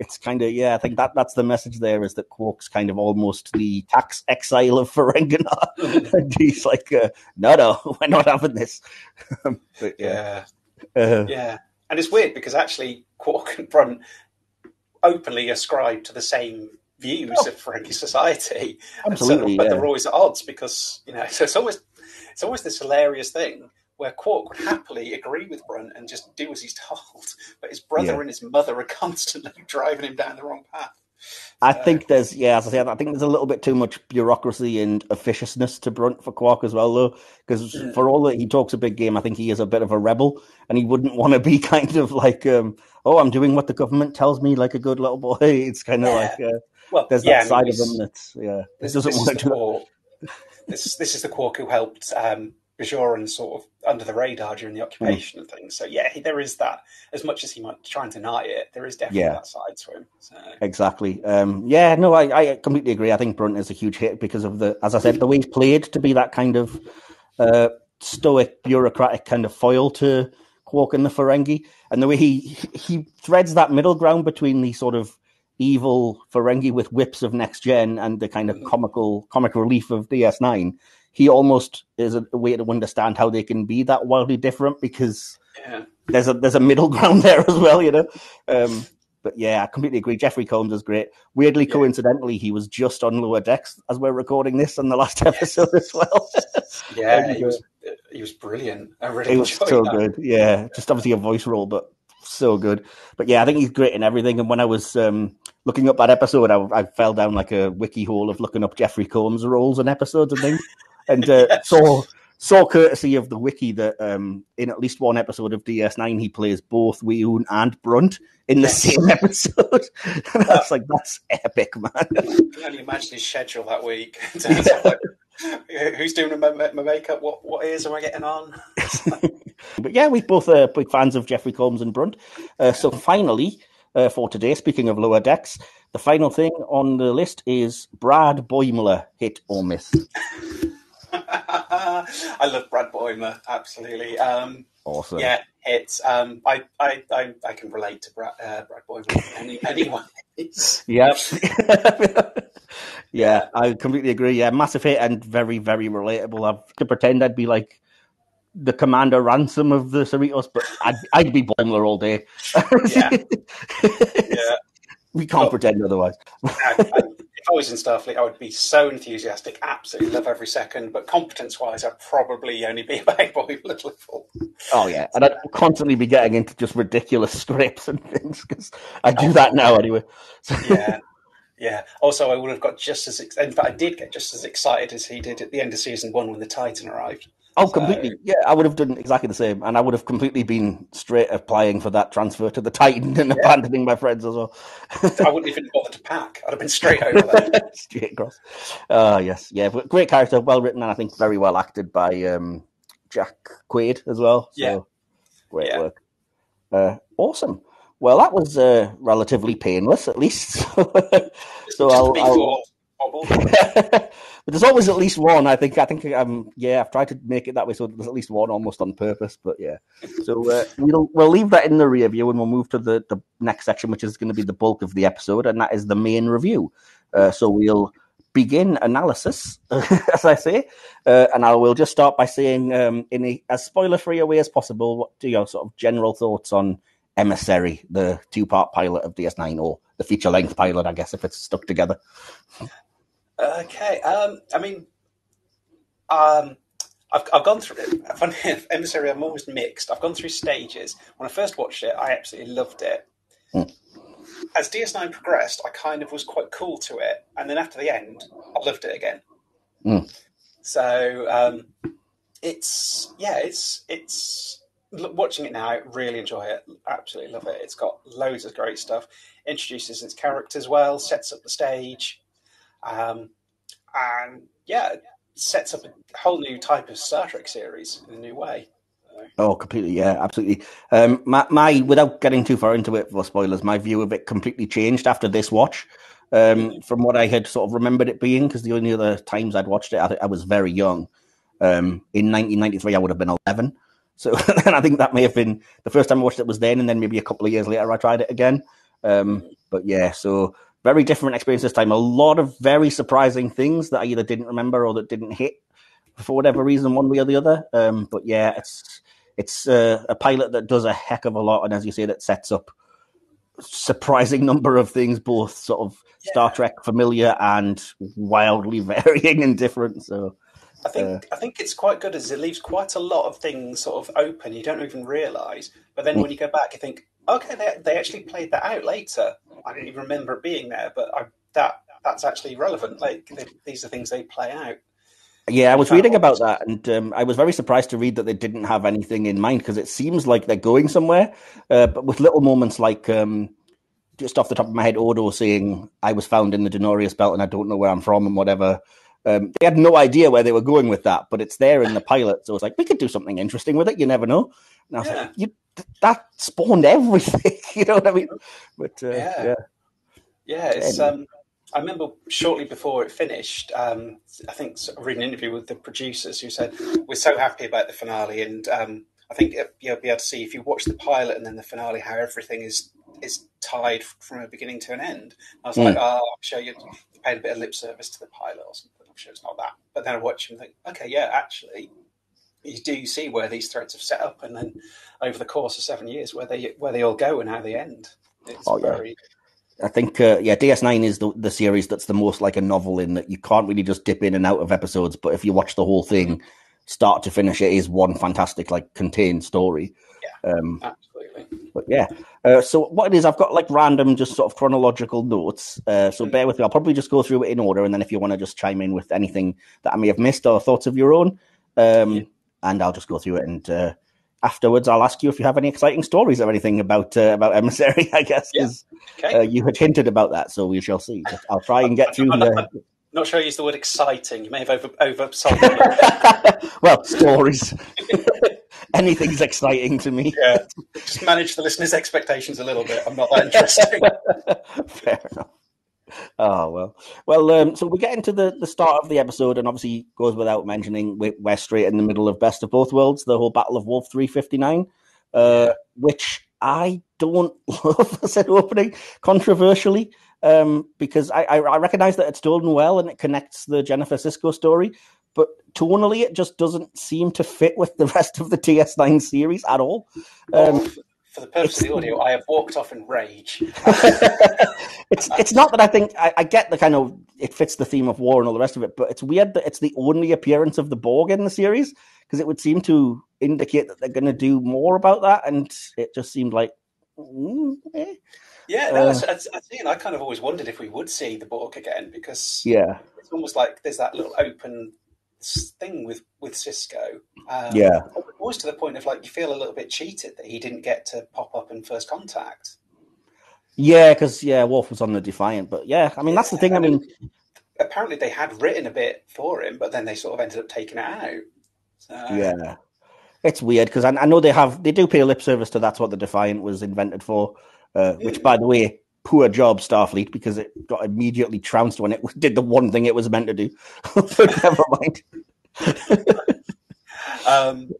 it's kind of yeah. I think that that's the message there is that Quark's kind of almost the tax exile of Ferenginar, and he's like, uh, no, no, we're not having this.
but, yeah, yeah. Uh, yeah, and it's weird because actually Quark and Brunt openly ascribe to the same views oh. of Ferengi society,
absolutely,
so, but yeah. they're always at odds because you know. So it's always it's always this hilarious thing where Quark would happily agree with Brunt and just do as he's told, but his brother yeah. and his mother are constantly driving him down the wrong path.
I think there's, yeah, as I said, I think there's a little bit too much bureaucracy and officiousness to Brunt for Quark as well, though, because mm. for all that he talks a big game, I think he is a bit of a rebel, and he wouldn't want to be kind of like, um, oh, I'm doing what the government tells me, like a good little boy. It's kind of yeah. like, uh, well, there's yeah, that side of him that's, yeah,
this, doesn't want to do This, this is the Quark who helped um, Bajoran sort of under the radar during the occupation mm. and things. So yeah, there is that. As much as he might try and deny it, there is definitely yeah. that side to him. So.
Exactly. Um, yeah, no, I, I, completely agree. I think Brunt is a huge hit because of the, as I said, the way he's played to be that kind of uh, stoic, bureaucratic kind of foil to Quark and the Ferengi, and the way he he threads that middle ground between the sort of evil Ferengi with whips of next gen and the kind of mm. comical comic relief of DS9 he almost is a way to understand how they can be that wildly different because yeah. there's a there's a middle ground there as well, you know. Um, but yeah, I completely agree. Jeffrey Combs is great. Weirdly, yeah. coincidentally, he was just on Lower Decks as we're recording this on the last episode as well.
yeah, he was he was brilliant. I really
he was so that. good. Yeah, just obviously a voice role, but so good. But yeah, I think he's great in everything. And when I was um, looking up that episode, I, I, fell down like a wiki hole of looking up Jeffrey Combs roles and episodes and things and uh, yes. saw saw courtesy of the wiki that um, in at least one episode of DS9 he plays both Weyoun and Brunt in the yes. same episode. and I was like, that's epic, man. I
can only imagine his schedule that week. Who's doing my, my, makeup? What what ears am I getting on?
but yeah, we both are big fans of Jeffrey Combs and Brunt. Uh, so finally, uh, for today, speaking of lower decks, the final thing on the list is Brad Boimler, hit or miss.
I love Brad Boimler, absolutely. Um,
awesome.
Yeah, hits. Um, I, I, I, I, can relate to Brad, uh, Brad Boimler any, anyone.
yeah. yeah, I completely agree. Yeah, massive hit and very, very relatable. I've to pretend I'd be like the commander ransom of the Cerritos, but I'd, I'd be Boimler all day.
yeah. yeah.
We can't well, pretend otherwise.
I, I, if I was in Starfleet, I would be so enthusiastic, absolutely love every second. But competence-wise, I'd probably only be about Boimler level.
Oh yeah, and I'd constantly be getting into just ridiculous scripts and things because I do that now anyway.
So. Yeah. Yeah. Also, I would have got just as in fact, I did get just as excited as he did at the end of season one when the Titan arrived.
Oh, so... completely. Yeah, I would have done exactly the same, and I would have completely been straight applying for that transfer to the Titan and yeah. abandoning my friends as well.
I wouldn't even bother to pack. I'd have been straight over there,
straight across. Oh, uh, yes, yeah, but great character, well written, and I think very well acted by um, Jack Quaid as well. So, yeah, great yeah. work. Uh, awesome. Well, that was uh, relatively painless, at least. so I'll. I'll... but there's always at least one. I think. I think. Um. Yeah, I've tried to make it that way, so there's at least one almost on purpose. But yeah. So uh, we'll we'll leave that in the rear view, and we'll move to the the next section, which is going to be the bulk of the episode, and that is the main review. Uh, so we'll begin analysis, as I say, uh, and I will just start by saying, um, in a, as spoiler-free a way as possible, what do your sort of general thoughts on Emissary, the two part pilot of DS9, or the feature length pilot, I guess, if it's stuck together.
Okay. Um, I mean, um, I've, I've gone through it. Emissary, I'm always mixed. I've gone through stages. When I first watched it, I absolutely loved it. Mm. As DS9 progressed, I kind of was quite cool to it. And then after the end, I loved it again. Mm. So um, it's, yeah, it's, it's, watching it now, I really enjoy it. Absolutely love it. It's got loads of great stuff. Introduces its characters well, sets up the stage, um, and yeah, sets up a whole new type of Star Trek series in a new way.
Oh, completely. Yeah, absolutely. Um, my, my, without getting too far into it for spoilers, my view of it completely changed after this watch. Um, mm. from what I had sort of remembered it being, because the only other times I'd watched it, I, I was very young. Um, in 1993, I would have been 11. So and I think that may have been the first time I watched it was then, and then maybe a couple of years later I tried it again. Um, but yeah, so very different experience this time. A lot of very surprising things that I either didn't remember or that didn't hit for whatever reason, one way or the other. Um, but yeah, it's it's uh, a pilot that does a heck of a lot, and as you say, that sets up surprising number of things, both sort of yeah. Star Trek familiar and wildly varying and different. So
I think uh, I think it's quite good as it leaves quite a lot of things sort of open. You don't even realise, but then mm. when you go back, you think, okay, they, they actually played that out later. I didn't even remember it being there, but I, that that's actually relevant. Like they, these are things they play out.
Yeah, I was reading about that, and um, I was very surprised to read that they didn't have anything in mind because it seems like they're going somewhere, uh, but with little moments like. Um, just off the top of my head, Odo saying, I was found in the Denorios belt and I don't know where I'm from and whatever. Um, they had no idea where they were going with that, but it's there in the pilot. So it's like, we could do something interesting with it. You never know. And I was yeah. like, you, that spawned everything. you know what I mean? But uh, yeah. yeah.
Yeah, it's. Um, I remember shortly before it finished, um, I think I read an interview with the producers who said, We're so happy about the finale. And um, I think you'll be able to see if you watch the pilot and then the finale how everything is is tied from a beginning to an end. I was mm. like, Oh, I'm sure you paid a bit of lip service to the pilot or something sure it's not that. But then I watch him and think, okay, yeah, actually, you do see where these threads have set up, and then over the course of seven years, where they where they all go and how they end. It's oh, very.
I think, uh, yeah, DS9 is the, the series that's the most like a novel in that you can't really just dip in and out of episodes, but if you watch the whole thing, start to finish, it is one fantastic, like, contained story.
Yeah, um,
but yeah, uh, so what it is, I've got like random, just sort of chronological notes. Uh, so mm. bear with me. I'll probably just go through it in order, and then if you want to just chime in with anything that I may have missed or thoughts of your own, um, yeah. and I'll just go through it. And uh, afterwards, I'll ask you if you have any exciting stories or anything about uh, about emissary. I guess
yeah. okay.
Uh, you had hinted about that, so we shall see. I'll try and get through. The...
Not sure I used the word exciting. You may have over oversold
well, stories. anything's exciting to me.
Yeah, just manage the listeners' expectations a little bit. I'm not that interesting.
Fair enough. Oh well, well. Um, so we get into the, the start of the episode, and obviously goes without mentioning we're straight in the middle of Best of Both Worlds, the whole Battle of Wolf Three Fifty Nine, uh, which I don't love as an opening, controversially, um, because I, I, I recognize that it's done well and it connects the Jennifer Sisko story, but tonally it just doesn't seem to fit with the rest of the DS9 series at all.
Um, for the purpose of the audio, I have walked off in rage.
it's it's not that I think I, I, get the kind of it fits the theme of war and all the rest of it, but it's weird that it's the only appearance of the Borg in the series because it would seem to indicate that they're going to do more about that, and it just seemed like. Mm,
eh. Yeah, no, uh, I, I, I kind of always wondered if we would see the Borg again because
yeah,
it's almost like there's that little open thing with with Sisko.
Um, yeah,
almost to the point of like you feel a little bit cheated that he didn't get to pop up in First Contact.
Yeah, because yeah, Worf was on the Defiant, but yeah, I mean that's the thing. I mean,
apparently they had written a bit for him, but then they sort of ended up taking it out. So...
Yeah, it's weird because I, I, know they have they do pay lip service to that's what the Defiant was invented for. Uh, which, by the way, poor job Starfleet because it got immediately trounced when it did the one thing it was meant to do. but never mind.
um,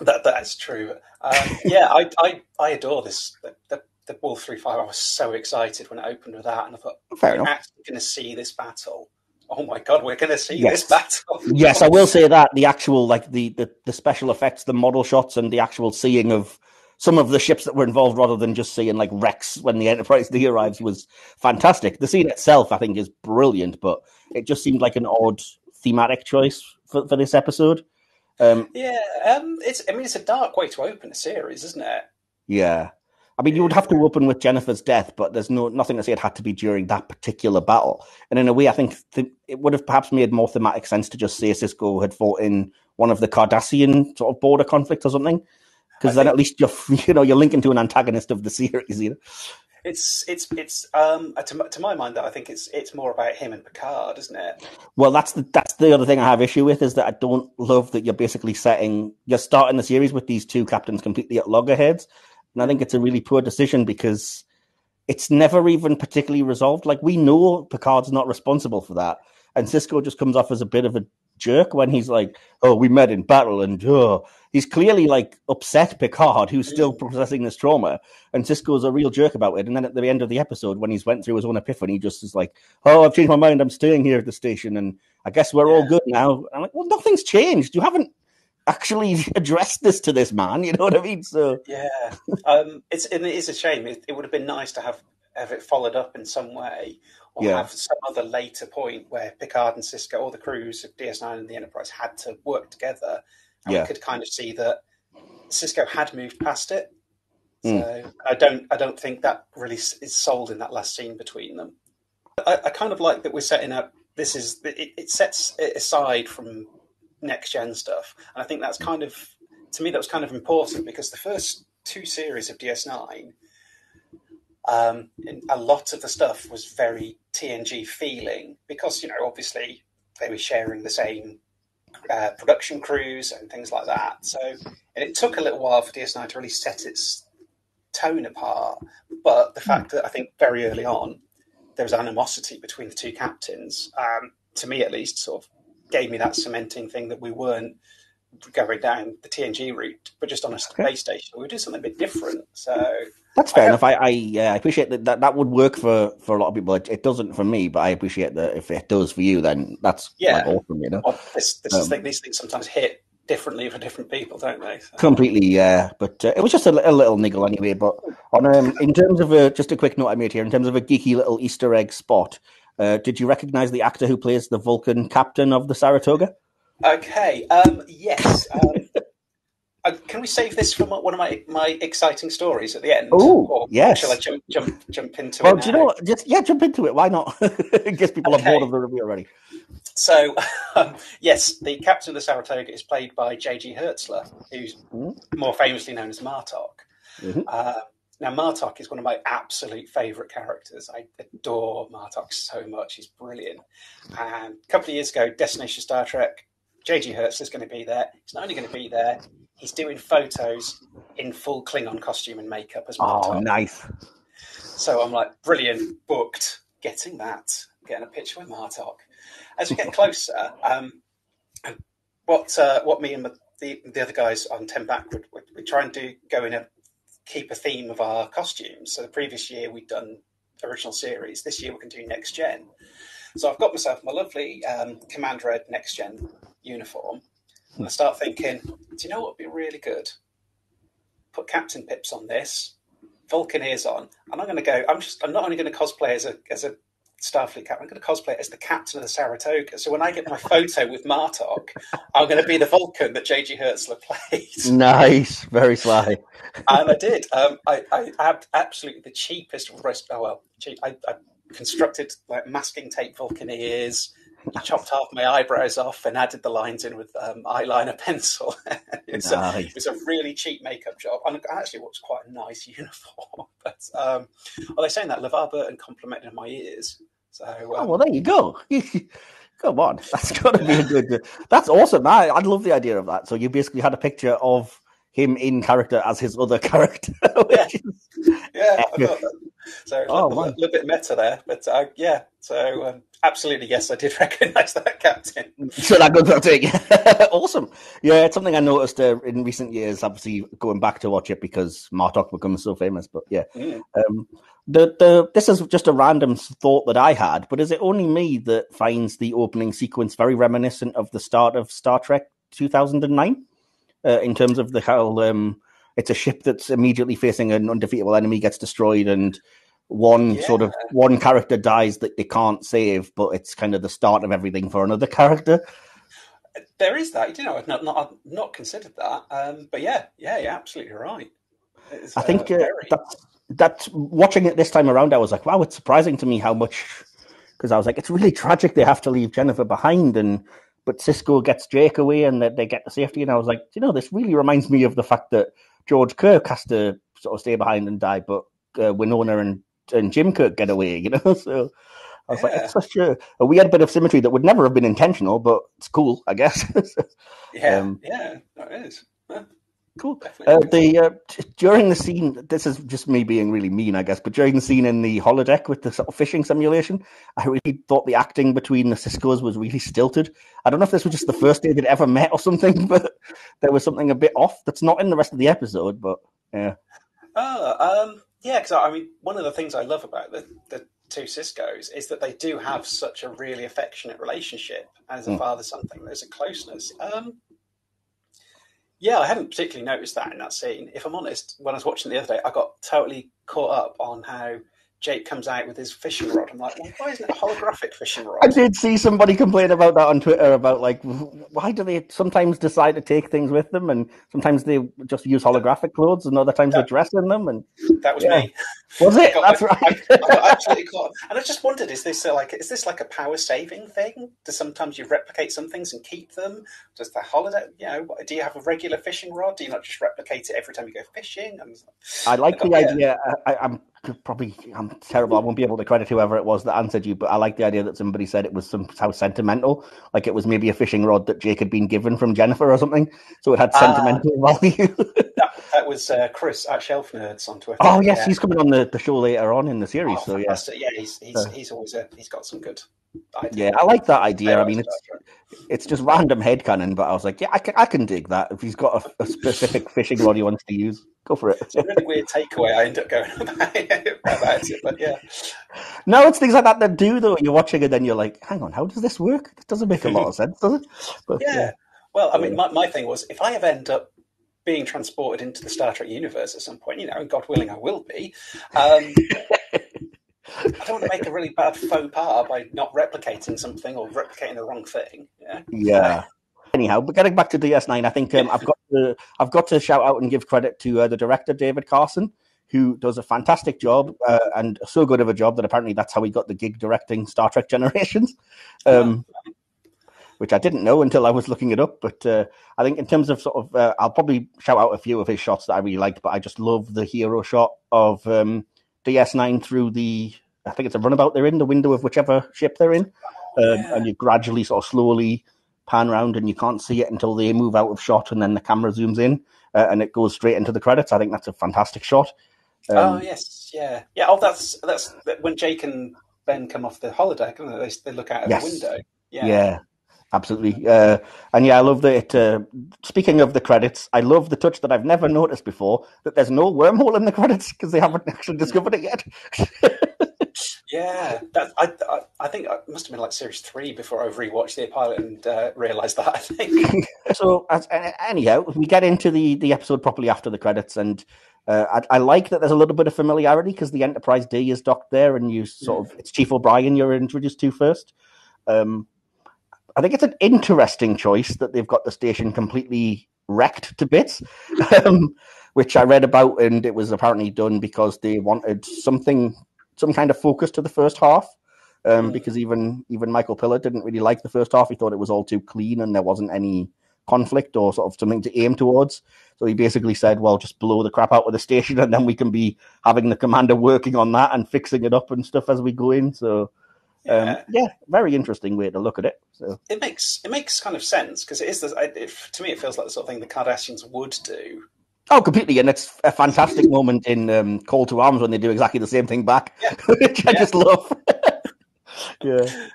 that that's true. Um, yeah, I, I I adore this. The, the, the Wolf Three Five. I was so excited when it opened with that, and I thought, Fair we're enough. actually going to see this battle. Oh my god, we're going to see yes. this battle.
yes, I will say that the actual like the, the the special effects, the model shots, and the actual seeing of some of the ships that were involved rather than just seeing like wrecks when the Enterprise D arrives was fantastic. The scene itself, I think, is brilliant, but it just seemed like an odd thematic choice for, for this episode.
Um, yeah, um, it's. I mean, it's a dark way to open a series, isn't it?
Yeah, I mean, you would have to open with Jennifer's death, but there's no nothing to say it had to be during that particular battle. And in a way, I think th- it would have perhaps made more thematic sense to just say Sisko had fought in one of the Cardassian sort of border conflicts or something because then at least you're you know you're linking to an antagonist of the series. You know,
it's it's it's um to, to my mind, I think it's it's more about him and Picard, isn't it?
Well, that's the that's the other thing I have issue with is that I don't love that you're basically setting you're starting the series with these two captains completely at loggerheads, and I think it's a really poor decision because it's never even particularly resolved. Like we know Picard's not responsible for that, and Sisko just comes off as a bit of a jerk when he's like, "Oh, we met in battle," and oh, he's clearly like upset Picard, who's still mm. processing this trauma, and Sisko's a real jerk about it. And then at the end of the episode, when he's went through his own epiphany, he just is like, "Oh, I've changed my mind. I'm staying here at the station, and I guess we're yeah. all good now." I'm like, "Well, nothing's changed. You haven't." Actually addressed this to this man, you know what I mean? So
yeah, um, it's it is a shame. It, it would have been nice to have have it followed up in some way, or yeah. have some other later point where Picard and Sisko or the crews of DS9 and the Enterprise had to work together, and yeah. we could kind of see that Sisko had moved past it. Mm. So I don't, I don't think that really is sold in that last scene between them. I, I kind of like that we're setting up. This is it, it sets it aside from next gen stuff, and I think that's kind of to me that was kind of important because the first two series of DS9 um, a lot of the stuff was very TNG feeling because, you know, obviously they were sharing the same uh, production crews and things like that. So, and it took a little while for DS9 to really set its tone apart. But the fact that I think very early on there was animosity between the two captains, um, to me at least, sort of gave me that cementing thing that we weren't going down the TNG route, but just on a space station. We doing something a bit different. So
that's fair I enough. I I, I appreciate that, that that would work for for a lot of people. It, it, doesn't for me, but I appreciate that if it does for you, then that's yeah like awesome. You know,
well, this, this um, thing, these things sometimes hit differently for different people, don't they? So.
Completely, yeah. But uh, it was just a, a, little niggle anyway. But on um, in terms of a just a quick note I made here, in terms of a geeky little Easter egg spot, uh, did you recognise the actor who plays the Vulcan captain of the Saratoga?
Okay. Um, yes. Um, uh, can we save this for one of my, my exciting stories at the end?
Oh, yes.
Shall I jump jump jump into
well,
it? Well,
do you know what? Just yeah, jump into it. Why not? In case people okay. are bored of the review already.
So, um, yes, the captain of the Saratoga is played by J.G. Hertzler, who's mm-hmm. more famously known as Martok. Mm-hmm. Uh, now, Martok is one of my absolute favourite characters. I adore Martok so much. He's brilliant. And a couple of years ago, Destination Star Trek, J.G. Hertzler is going to be there. He's not only going to be there, he's doing photos in full Klingon costume and makeup as well.
Oh, nice.
So I'm like, brilliant, booked, getting that, getting a picture with Martok. As we get closer, um, what uh, what me and the, the other guys on Ten Backward, we, we try and do go in a keep a theme of our costumes. So the previous year we'd done original series. This year we can do next gen. So I've got myself my lovely um, Commander Ed next gen uniform. And I start thinking, do you know what would be really good? Put Captain Pips on this, Vulcan ears on, and I'm going to go. I'm just. I'm not only going to cosplay as a as a Starfleet captain. I'm going to cosplay as the captain of the Saratoga. So when I get my photo with Martok, I'm going to be the Vulcan that J.G. Hertzler played.
Nice, very sly.
and I did. Um, I, I had absolutely the cheapest rest. Oh well, cheap. I, I constructed like masking tape Vulcan ears. chopped half my eyebrows off and added the lines in with um, eyeliner pencil. it's nice. a, it was a really cheap makeup job, and actually, it was quite a nice uniform. but um, saying that LeVar Burton complimented my ears. So, um,
oh well, there you go. Come on, that's got to be a good. That's awesome. I I love the idea of that. So you basically had a picture of him in character as his other character.
yeah, yeah. So oh, a, little, little, bit meta there, but uh, yeah. So um, absolutely, yes, I did recognise that captain.
So that goes thing. awesome. Yeah, it's something I noticed uh, in recent years. Obviously, going back to watch it because Martok becomes so famous. But yeah, mm. um, the the this is just a random thought that I had. But is it only me that finds the opening sequence very reminiscent of the start of Star Trek 2009? Uh, in terms of the how um, it's a ship that's immediately facing an undefeatable enemy gets destroyed and one yeah. sort of one character dies that they can't save, but it's kind of the start of everything for another character.
There is that, you know, I've not not, not considered that, um, but yeah, yeah, you're absolutely right.
It's, I think uh, uh, very... that's that's watching it this time around. I was like, wow, it's surprising to me how much because I was like, it's really tragic they have to leave Jennifer behind, and but Sisko gets Jake away and that they get the safety, and I was like, you know, this really reminds me of the fact that George Kirk has to sort of stay behind and die, but uh, Winona and and Jim Kirk get away, you know. So I was yeah. like, it's such a, a, weird bit of symmetry that would never have been intentional, but it's cool, I guess.
yeah, um, yeah, that is.
Cool. Uh, the uh, t- during the scene, this is just me being really mean, I guess. But during the scene in the holodeck with the sort of fishing simulation, I really thought the acting between the Siskos was really stilted. I don't know if this was just the first day they'd ever met or something, but there was something a bit off that's not in the rest of the episode. But yeah.
Oh, um, yeah, because I mean, one of the things I love about the, the two Siskos is that they do have such a really affectionate relationship as a mm. father son thing. There's a closeness. Um, yeah, I hadn't particularly noticed that in that scene. If I'm honest, when I was watching the other day, I got totally caught up on how Jake comes out with his fishing rod. I'm like, well, why isn't it a holographic fishing rod?
I did see somebody complain about that on Twitter about like, why do they sometimes decide to take things with them, and sometimes they just use holographic clothes, and other times they dress in them. And
that was yeah. me.
Was it? That's right. I,
absolutely caught. And I just wondered, is this like, is this like a power saving thing? Do sometimes you replicate some things and keep them? Does the holiday, you know, do you have a regular fishing rod? Do you not just replicate it every time you go fishing? And
I like I got, the idea. I, I'm probably I'm terrible. I won't be able to credit whoever it was that answered you, but I like the idea that somebody said it was somehow sentimental, like it was maybe a fishing rod that Jake had been given from Jennifer or something, so it had ah. sentimental uh, value.
that, that, was uh, Chris at Shelf Nerds on Twitter.
Oh yes, yeah. he's coming on the, the show later on in the series. Oh, so yeah,
yeah, he's he's, uh, he's always a, he's got some good.
Yeah, I like that idea. I mean, it's it's just random headcanon, but I was like, yeah, I can, I can dig that. If he's got a, a specific fishing rod he wants to use, go for it.
It's a really weird takeaway. I end up going about it, but yeah.
No, it's things like that that do though. You're watching it, then you're like, hang on, how does this work? It doesn't make a lot of sense, does it?
But, yeah. yeah. Well, I mean, my, my thing was if I ever end up being transported into the Star Trek universe at some point, you know, God willing, I will be. Um, I don't want to make a really bad faux pas by not replicating something or replicating the wrong thing. Yeah.
Yeah. Anyhow, but getting back to DS9, I think um, I've got to I've got to shout out and give credit to uh, the director David Carson, who does a fantastic job uh, and so good of a job that apparently that's how he got the gig directing Star Trek Generations. Um, which I didn't know until I was looking it up. But uh, I think in terms of sort of, uh, I'll probably shout out a few of his shots that I really liked. But I just love the hero shot of um, DS9 through the, I think it's a runabout they're in, the window of whichever ship they're in. Um, yeah. And you gradually sort of slowly pan around and you can't see it until they move out of shot and then the camera zooms in uh, and it goes straight into the credits. I think that's a fantastic shot.
Um, oh, yes. Yeah. Yeah. Oh, that's, that's when Jake and Ben come off the holodeck, they? they look out of yes. the window.
Yeah. yeah absolutely. Uh, and yeah, I love that. Uh, speaking of the credits, I love the touch that I've never noticed before that there's no wormhole in the credits because they haven't actually discovered it yet.
Yeah, that, I, I, I think it must have been like series three before I rewatched the pilot and uh, realised that. I think
so. As, anyhow, we get into the the episode properly after the credits, and uh, I, I, like that there's a little bit of familiarity because the Enterprise D is docked there, and you sort of it's Chief O'Brien you're introduced to first. Um, I think it's an interesting choice that they've got the station completely wrecked to bits, um, which I read about, and it was apparently done because they wanted something some kind of focus to the first half. Um, because even even Michael Piller didn't really like the first half. He thought it was all too clean and there wasn't any conflict or sort of something to aim towards. So he basically said, "Well, just blow the crap out of the station, and then we can be having the commander working on that and fixing it up and stuff as we go in." So, um, yeah, yeah very interesting way to look at it. So
it makes it makes kind of sense because it is the, it, to me it feels like the sort of thing the Cardassians would do
Oh, completely, and it's a fantastic moment in um, Call to Arms when they do exactly the same thing back, yeah. which yeah. I just love. yeah.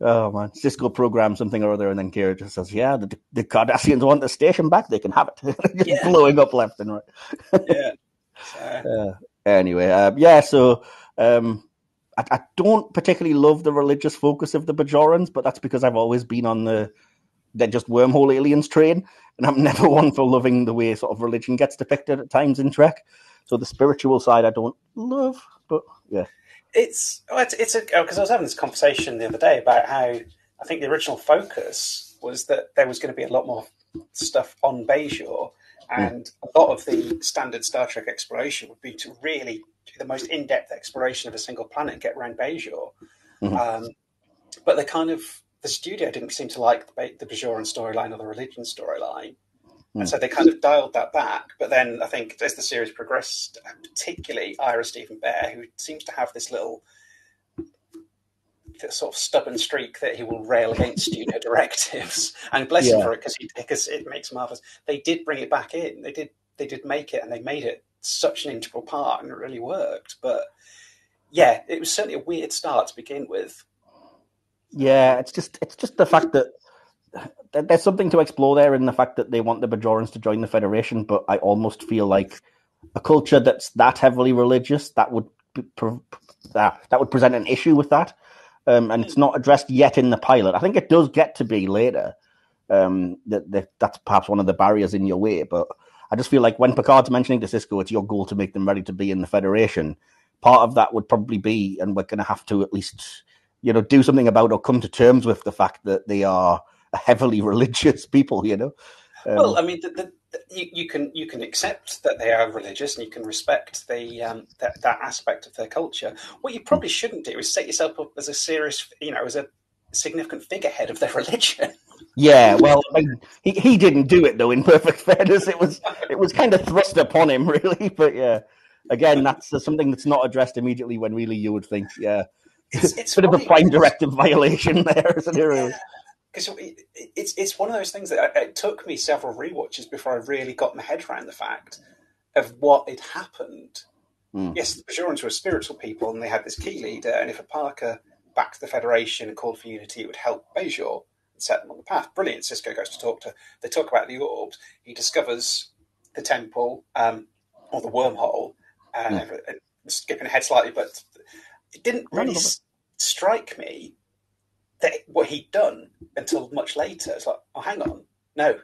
Oh man, Sisko programs something or other, and then Kira just says, "Yeah, the, the Cardassians want the station back. They can have it." just yeah. blowing up left and right.
yeah.
Uh, anyway, uh, yeah. So um, I, I, don't particularly love the religious focus of the Bajorans, but that's because I've always been on the they're just wormhole aliens train, and I'm never one for loving the way sort of religion gets depicted at times in Trek. So the spiritual side I don't love, but yeah,
it's it's, it's a because oh, I was having this conversation the other day about how I think the original focus was that there was going to be a lot more stuff on Bajor, hmm. and mm. a lot of the standard Star Trek exploration would be to really do the most in-depth exploration of a single planet and get around Bajor. Mm-hmm. Um, but they kind of the studio didn't seem to like the, the Bajoran storyline or the religion storyline. And hmm. so they kind of dialed that back. But then I think as the series progressed, particularly Ira Steven Behr, who seems to have this little sort of stubborn streak that he will rail against studio directives, and bless yeah. him for it because because it makes marvelous. They did bring it back in. They did they did make it, and they made it such an integral part, and it really worked. But yeah, it was certainly a weird start to begin with.
Yeah, it's just it's just the fact that there's something to explore there in the fact that they want the Bajorans to join the Federation, but I almost feel like a culture that's that heavily religious that would that that would present an issue with that, um, and it's not addressed yet in the pilot. I think it does get to be later. Um, that, that that's perhaps one of the barriers in your way, but I just feel like when Picard's mentioning to Sisko, it's your goal to make them ready to be in the Federation. Part of that would probably be, and we're going to have to at least you know, do something about or come to terms with the fact that they are heavily religious people. You know.
Um, well, I mean, the, the, the, you, you, can you can accept that they are religious, and you can respect the um, that, that aspect of their culture. What you probably shouldn't do is set yourself up as a serious, you know, as a significant figurehead of their religion.
Yeah, well, I mean, he he didn't do it though. In perfect fairness, it was it was kind of thrust upon him, really. But yeah, again, that's something that's not addressed immediately when really you would think, yeah, it's, it's a bit of a prime directive violation there, isn't it? Really?
Because it's it's one of those things that it took me several re-watches before I really got my head around the fact of what had happened. Mm. Yes, the Bajorans were spiritual people, and they had this key leader. And if Opaka backed the Federation and called for unity, it would help Bajor and set them on the path. Brilliant. Sisko goes to talk to. They talk about the orbs. He discovers the temple um, or the wormhole. Uh, mm. Skipping ahead slightly, but it didn't really strike me that what he'd done until much later. It's like, oh, hang on, no,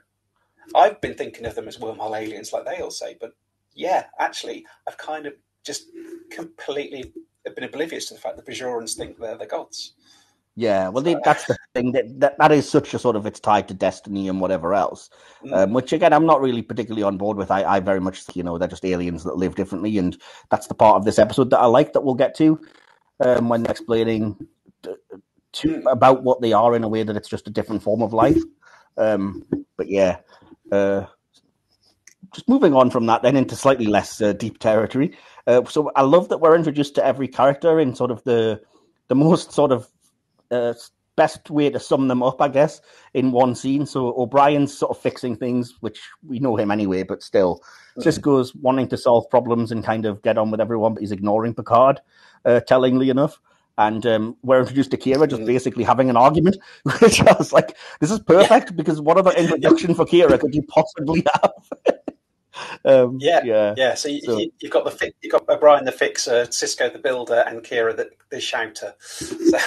I've been thinking of them as wormhole aliens, like they all say, but yeah, actually, I've kind of just completely been oblivious to the fact that Bajorans think they're the gods.
Yeah, well, so, that's the thing that, that that is such a sort of it's tied to destiny and whatever else, mm. um, which again I'm not really particularly on board with. I, I very much you know they're just aliens that live differently, and that's the part of this episode that I like that we'll get to um, when explaining to, about what they are in a way that it's just a different form of life. Um, but yeah, uh, just moving on from that, then into slightly less uh, deep territory. Uh, so I love that we're introduced to every character in sort of the the most sort of uh, best way to sum them up, I guess, in one scene. So O'Brien's sort of fixing things, which we know him anyway, but still, mm-hmm. Sisko's wanting to solve problems and kind of get on with everyone, but he's ignoring Picard, uh, tellingly enough. And um, we're introduced to Kira just mm-hmm. basically having an argument, which I was like, this is perfect because what other introduction for Kira could you possibly have? um,
yeah, yeah, yeah. So, you, so you, have got the you've got O'Brien the fixer, Sisko the builder, and Kira the, the shouter. So,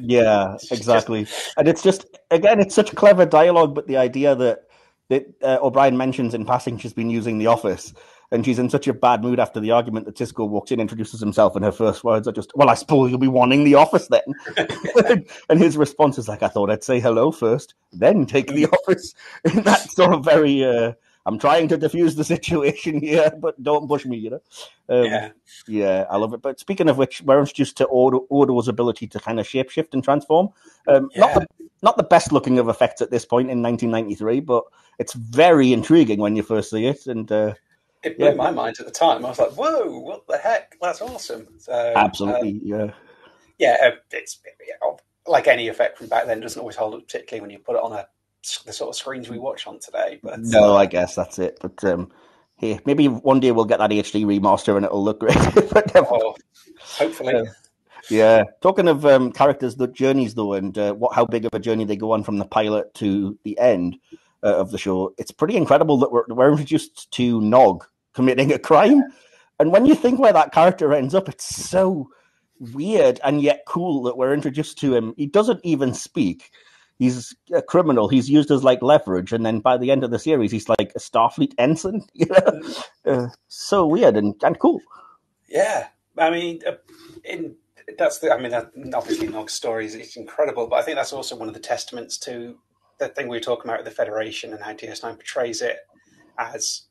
yeah, exactly. And it's just again, it's such clever dialogue, but the idea that that uh, O'Brien mentions in passing she's been using the office, and she's in such a bad mood after the argument that Sisko walks in, introduces himself, and her first words are just, "Well, I suppose you'll be wanting the office then." and his response is like, "I thought I'd say hello first, then take the office." And that's sort of very. Uh, I'm trying to diffuse the situation here, but don't push me, you know.
Um, yeah,
yeah, I love it. But speaking of which, we're introduced to Odo, Odo's ability to kind of shapeshift and transform. Um, yeah. Not the not the best looking of effects at this point in 1993, but it's very intriguing when you first see it. And uh,
it blew yeah. my mind at the time. I was like, "Whoa, what the heck? That's awesome!" So,
Absolutely, um, yeah,
yeah. Uh, it's like any effect from back then doesn't always hold up, particularly when you put it on a the sort of screens we watch on today. But
no, uh, I guess that's it. But um, here, maybe one day we'll get that HD remaster and it'll look great.
oh, hopefully. Uh,
yeah, talking of um, characters, the journeys though, and uh, what how big of a journey they go on from the pilot to the end uh, of the show, it's pretty incredible that we're, we're introduced to Nog committing a crime, and when you think where that character ends up, it's so weird and yet cool that we're introduced to him. He doesn't even speak he's a criminal. He's used as like leverage, and then by the end of the series, he's like a Starfleet ensign. You know, uh, so weird and, and cool.
Yeah, I mean, uh, in that's the. I mean, that, obviously, Nog's story is it's incredible, but I think that's also one of the testaments to the thing we were talking about with the Federation and how DS9 portrays it as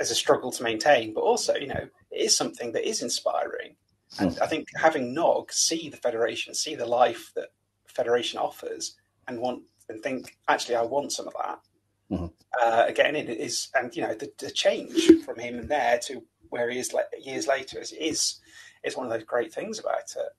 as a struggle to maintain, but also, you know, it is something that is inspiring. And mm. I think having Nog see the Federation, see the life that Federation offers, and want and think actually I want some of that. Mm-hmm. Uh, again, it is and you know the, the, change from him and there to where he is like years later is is is one of those great things about it.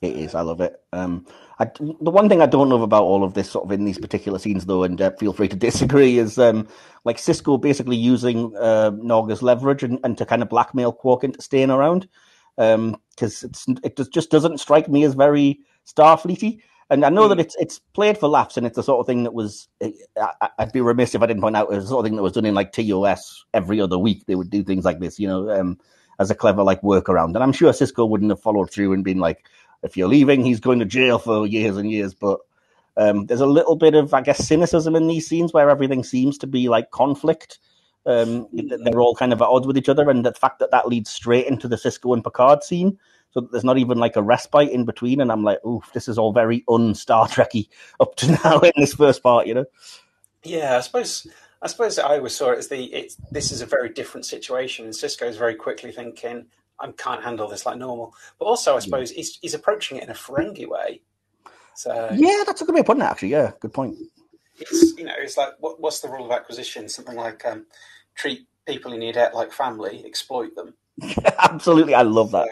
It is. I love it. Um, I, the one thing I don't love about all of this, sort of in these particular scenes, though, and uh, feel free to disagree, is um, like Sisko basically using uh, Nog as leverage and, and to kind of blackmail Quark into staying around, because um, it's it just doesn't strike me as very Starfleety. And I know mm. that it's it's played for laughs, and it's the sort of thing that was. I, would be remiss if I didn't point out it was the sort of thing that was done in like TOS every other week. They would do things like this, you know, um, as a clever like workaround. And I'm sure Sisko wouldn't have followed through and been like, if you're leaving, he's going to jail for years and years. But um, there's a little bit of, I guess, cynicism in these scenes where everything seems to be like conflict. Um, they're all kind of at odds with each other, and the fact that that leads straight into the Sisko and Picard scene so there's not even like a respite in between. And I'm like, oof, this is all very un Star Trekky up to now in this first part, you know?
Yeah, I suppose. I suppose I always saw it as the it's this is a very different situation, and Sisko is very quickly thinking, "I can't handle this like normal." But also, I suppose he's, he's approaching it in a Ferengi way. So
yeah, that's a good way of putting it. Actually, yeah, good point.
It's you know, it's like what, what's the rule of acquisition? Something like um, treat people in your debt like family, exploit them.
Absolutely, I love that.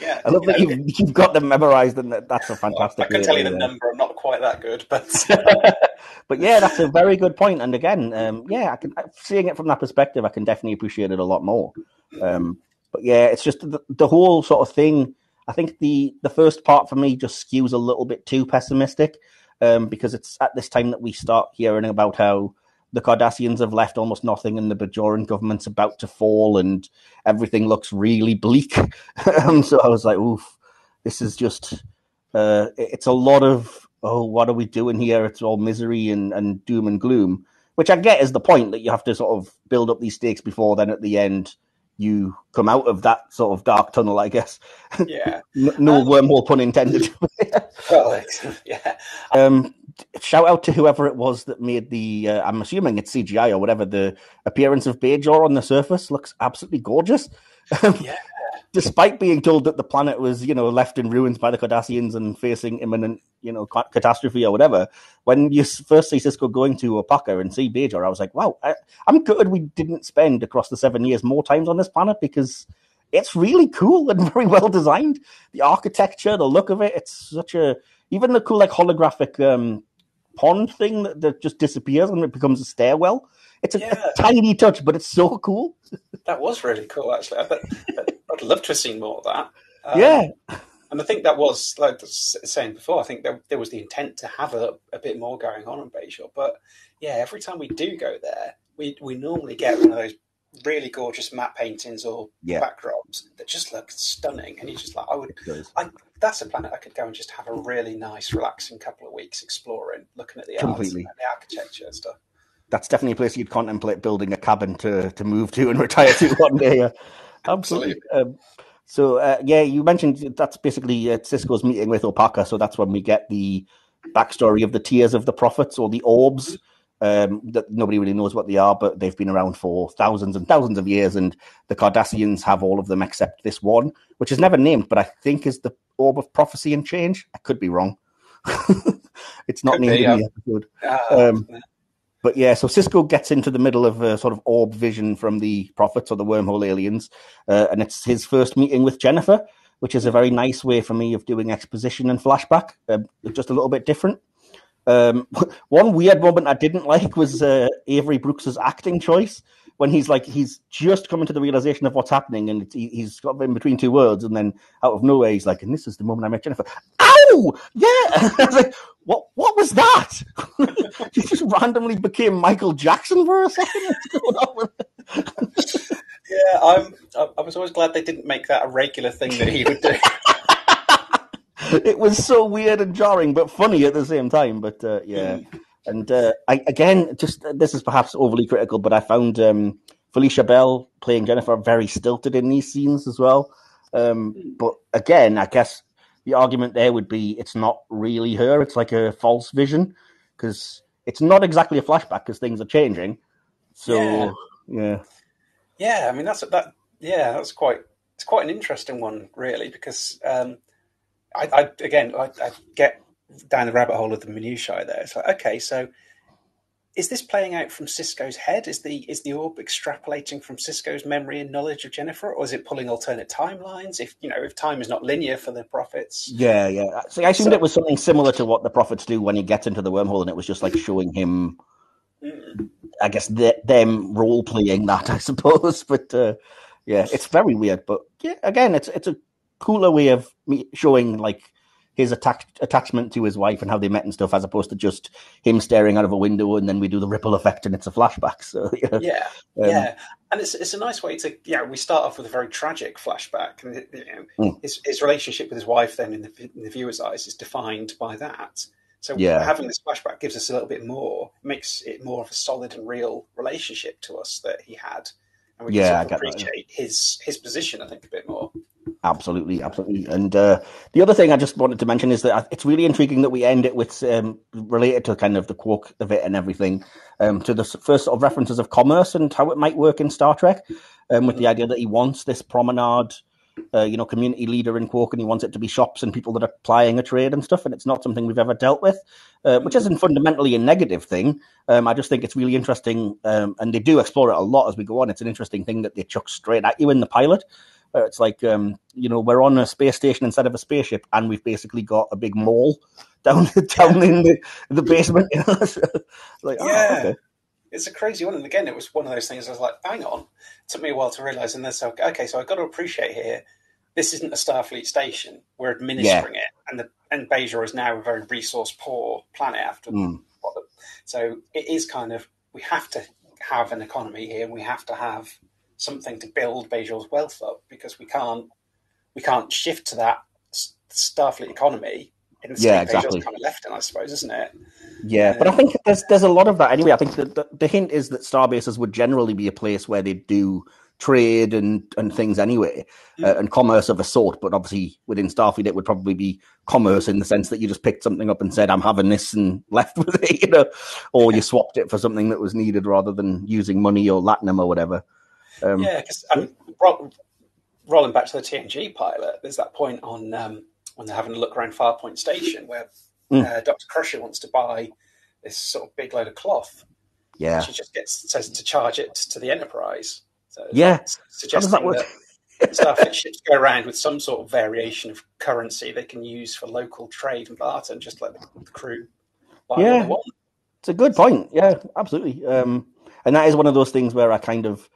Yeah, I love that know, you've, you've got them memorized, and that's a fantastic.
Well, I can tell you the number. I'm not quite that good, but
but yeah, that's a very good point. And again, um, yeah, I can seeing it from that perspective, I can definitely appreciate it a lot more. Um, but yeah, it's just the, the whole sort of thing. I think the the first part for me just skews a little bit too pessimistic um, because it's at this time that we start hearing about how the Cardassians have left almost nothing, and the Bajoran government's about to fall, and everything looks really bleak. um, so I was like, "Oof, this is just." Uh, it's a lot of oh, what are we doing here? It's all misery and, and doom and gloom, which I get is the point that you have to sort of build up these stakes before then at the end you come out of that sort of dark tunnel, I guess.
Yeah.
no um, wormhole pun intended.
well, yeah.
Um, shout out to whoever it was that made the. Uh, I'm assuming it's CGI or whatever. The appearance of Bajor on the surface looks absolutely gorgeous.
yeah.
Despite being told that the planet was, you know, left in ruins by the Cardassians and facing imminent, you know, catastrophe or whatever, when you first see Sisko going to Opaka and see Bajor, I was like, wow, I, I'm good we didn't spend across the seven years more times on this planet because it's really cool and very well designed. The architecture, the look of it, it's such a even the cool like holographic um, pond thing that, that, just disappears and it becomes a stairwell. It's a, yeah. a tiny touch, but it's so cool.
that was really cool, actually. I I'd love to have seen more of that.
Um, yeah.
And I think that was, like I was saying before, I think there, there was the intent to have a, a bit more going on in Bajor. But yeah, every time we do go there, we, we normally get one of those really gorgeous matte paintings or yeah. backdrops that just look stunning, and you just like I would. I, that's a planet I could go and just have a really nice, relaxing couple of weeks exploring, looking at the Completely. and the architecture and stuff.
That's definitely a place you'd contemplate building a cabin to to move to and retire to one day. Absolutely. Um, so uh, yeah, you mentioned that's basically uh, Sisko's meeting with Opaka, so that's when we get the backstory of the tears of the prophets or the orbs. Um, that nobody really knows what they are, but they've been around for thousands and thousands of years, and the Cardassians have all of them except this one, which is never named, but I think is the orb of prophecy and change. I could be wrong. it's not could named be, in the episode. Uh, um, but yeah, so Sisko gets into the middle of a sort of orb vision from the prophets or the wormhole aliens, uh, and it's his first meeting with Jennifer, which is a very nice way for me of doing exposition and flashback, uh, just a little bit different. Um, one weird moment I didn't like was uh, Avery Brooks's acting choice when he's like he's just coming to the realization of what's happening and he, he's got in between two words and then out of nowhere he's like and this is the moment I met Jennifer. Ow! Yeah! I was like what what was that? He just randomly became Michael Jackson for a second?
Yeah I'm I was always glad they didn't make that a regular thing that he would do
it was so weird and jarring, but funny at the same time. But uh, yeah, mm. and uh, I, again, just this is perhaps overly critical, but I found um, Felecia Bell playing Jennifer very stilted in these scenes as well. Um, but again, I guess the argument there would be it's not really her; it's like a false vision because it's not exactly a flashback because things are changing. So yeah. yeah,
yeah. I mean, that's that. Yeah, that's quite. It's quite an interesting one, really, because. Um, I, I again, I, I, get down the rabbit hole of the minutiae there. It's like, okay, so is this playing out from Sisko's head? Is the is the orb extrapolating from Sisko's memory and knowledge of Jennifer, or is it pulling alternate timelines? If you know, if time is not linear for the prophets,
yeah, yeah. See, I assumed so, it was something similar to what the prophets do when he gets into the wormhole, and it was just like showing him, mm. I guess, the, them role playing that, I suppose. But uh, yeah, it's very weird. But yeah, again, it's it's a cooler way of showing like his attack, attachment to his wife and how they met and stuff, as opposed to just him staring out of a window and then we do the ripple effect and it's a flashback. So
yeah, yeah, um, yeah. and it's it's a nice way to yeah. We start off with a very tragic flashback, and you know, mm. his his relationship with his wife then in the, in the viewer's eyes is defined by that. So yeah. having this flashback gives us a little bit more, makes it more of a solid and real relationship to us that he had, and we yeah, can sort of appreciate that, yeah. his his position, I think, a bit more.
Absolutely, absolutely. And uh, the other thing I just wanted to mention is that it's really intriguing that we end it with um, related to kind of the quark of it and everything, um, to the first sort of references of commerce and how it might work in Star Trek, um, with the idea that he wants this promenade, uh, you know, community leader in Quark, and he wants it to be shops and people that are plying a trade and stuff. And it's not something we've ever dealt with, uh, which isn't fundamentally a negative thing. Um, I just think it's really interesting, um, and they do explore it a lot as we go on. It's an interesting thing that they chuck straight at you in the pilot. It's like um, you know we're on a space station instead of a spaceship, and we've basically got a big mall down down in the the basement. You know?
like, oh, yeah. Oh, okay. It's a crazy one, and again, it was one of those things. I was like, "Hang on!" It took me a while to realize, and then so okay, so I've got to appreciate here. This isn't a Starfleet station. We're administering yeah. it, and the and Bajor is now a very resource poor planet after. Mm. So it is kind of we have to have an economy here. We have to have something to build Bajor's wealth up because we can't we can't shift to that Starfleet economy in the yeah, exactly. kind of left in, I suppose, isn't it?
Yeah, but I think there's there's a lot of that anyway. I think that the, the hint is that starbases would generally be a place where they do trade and and things anyway, mm. uh, and commerce of a sort. But obviously, within Starfleet, it would probably be commerce in the sense that you just picked something up and said, "I'm having this," and left with it, you know, or you swapped it for something that was needed rather than using money or latinum or whatever.
Um, yeah, because rolling back to the TNG pilot, there's that point on um, when they're having a look around Farpoint Station where mm. uh, Doctor Crusher wants to buy this sort of big load of cloth.
Yeah,
she just gets says to charge it to the Enterprise.
So yeah,
suggesting that, that Starfleet ships go around with some sort of variation of currency they can use for local trade and barter, and just let the, the crew buy yeah. what they want.
It's a good point. Yeah, absolutely. Um, and that is one of those things where I kind of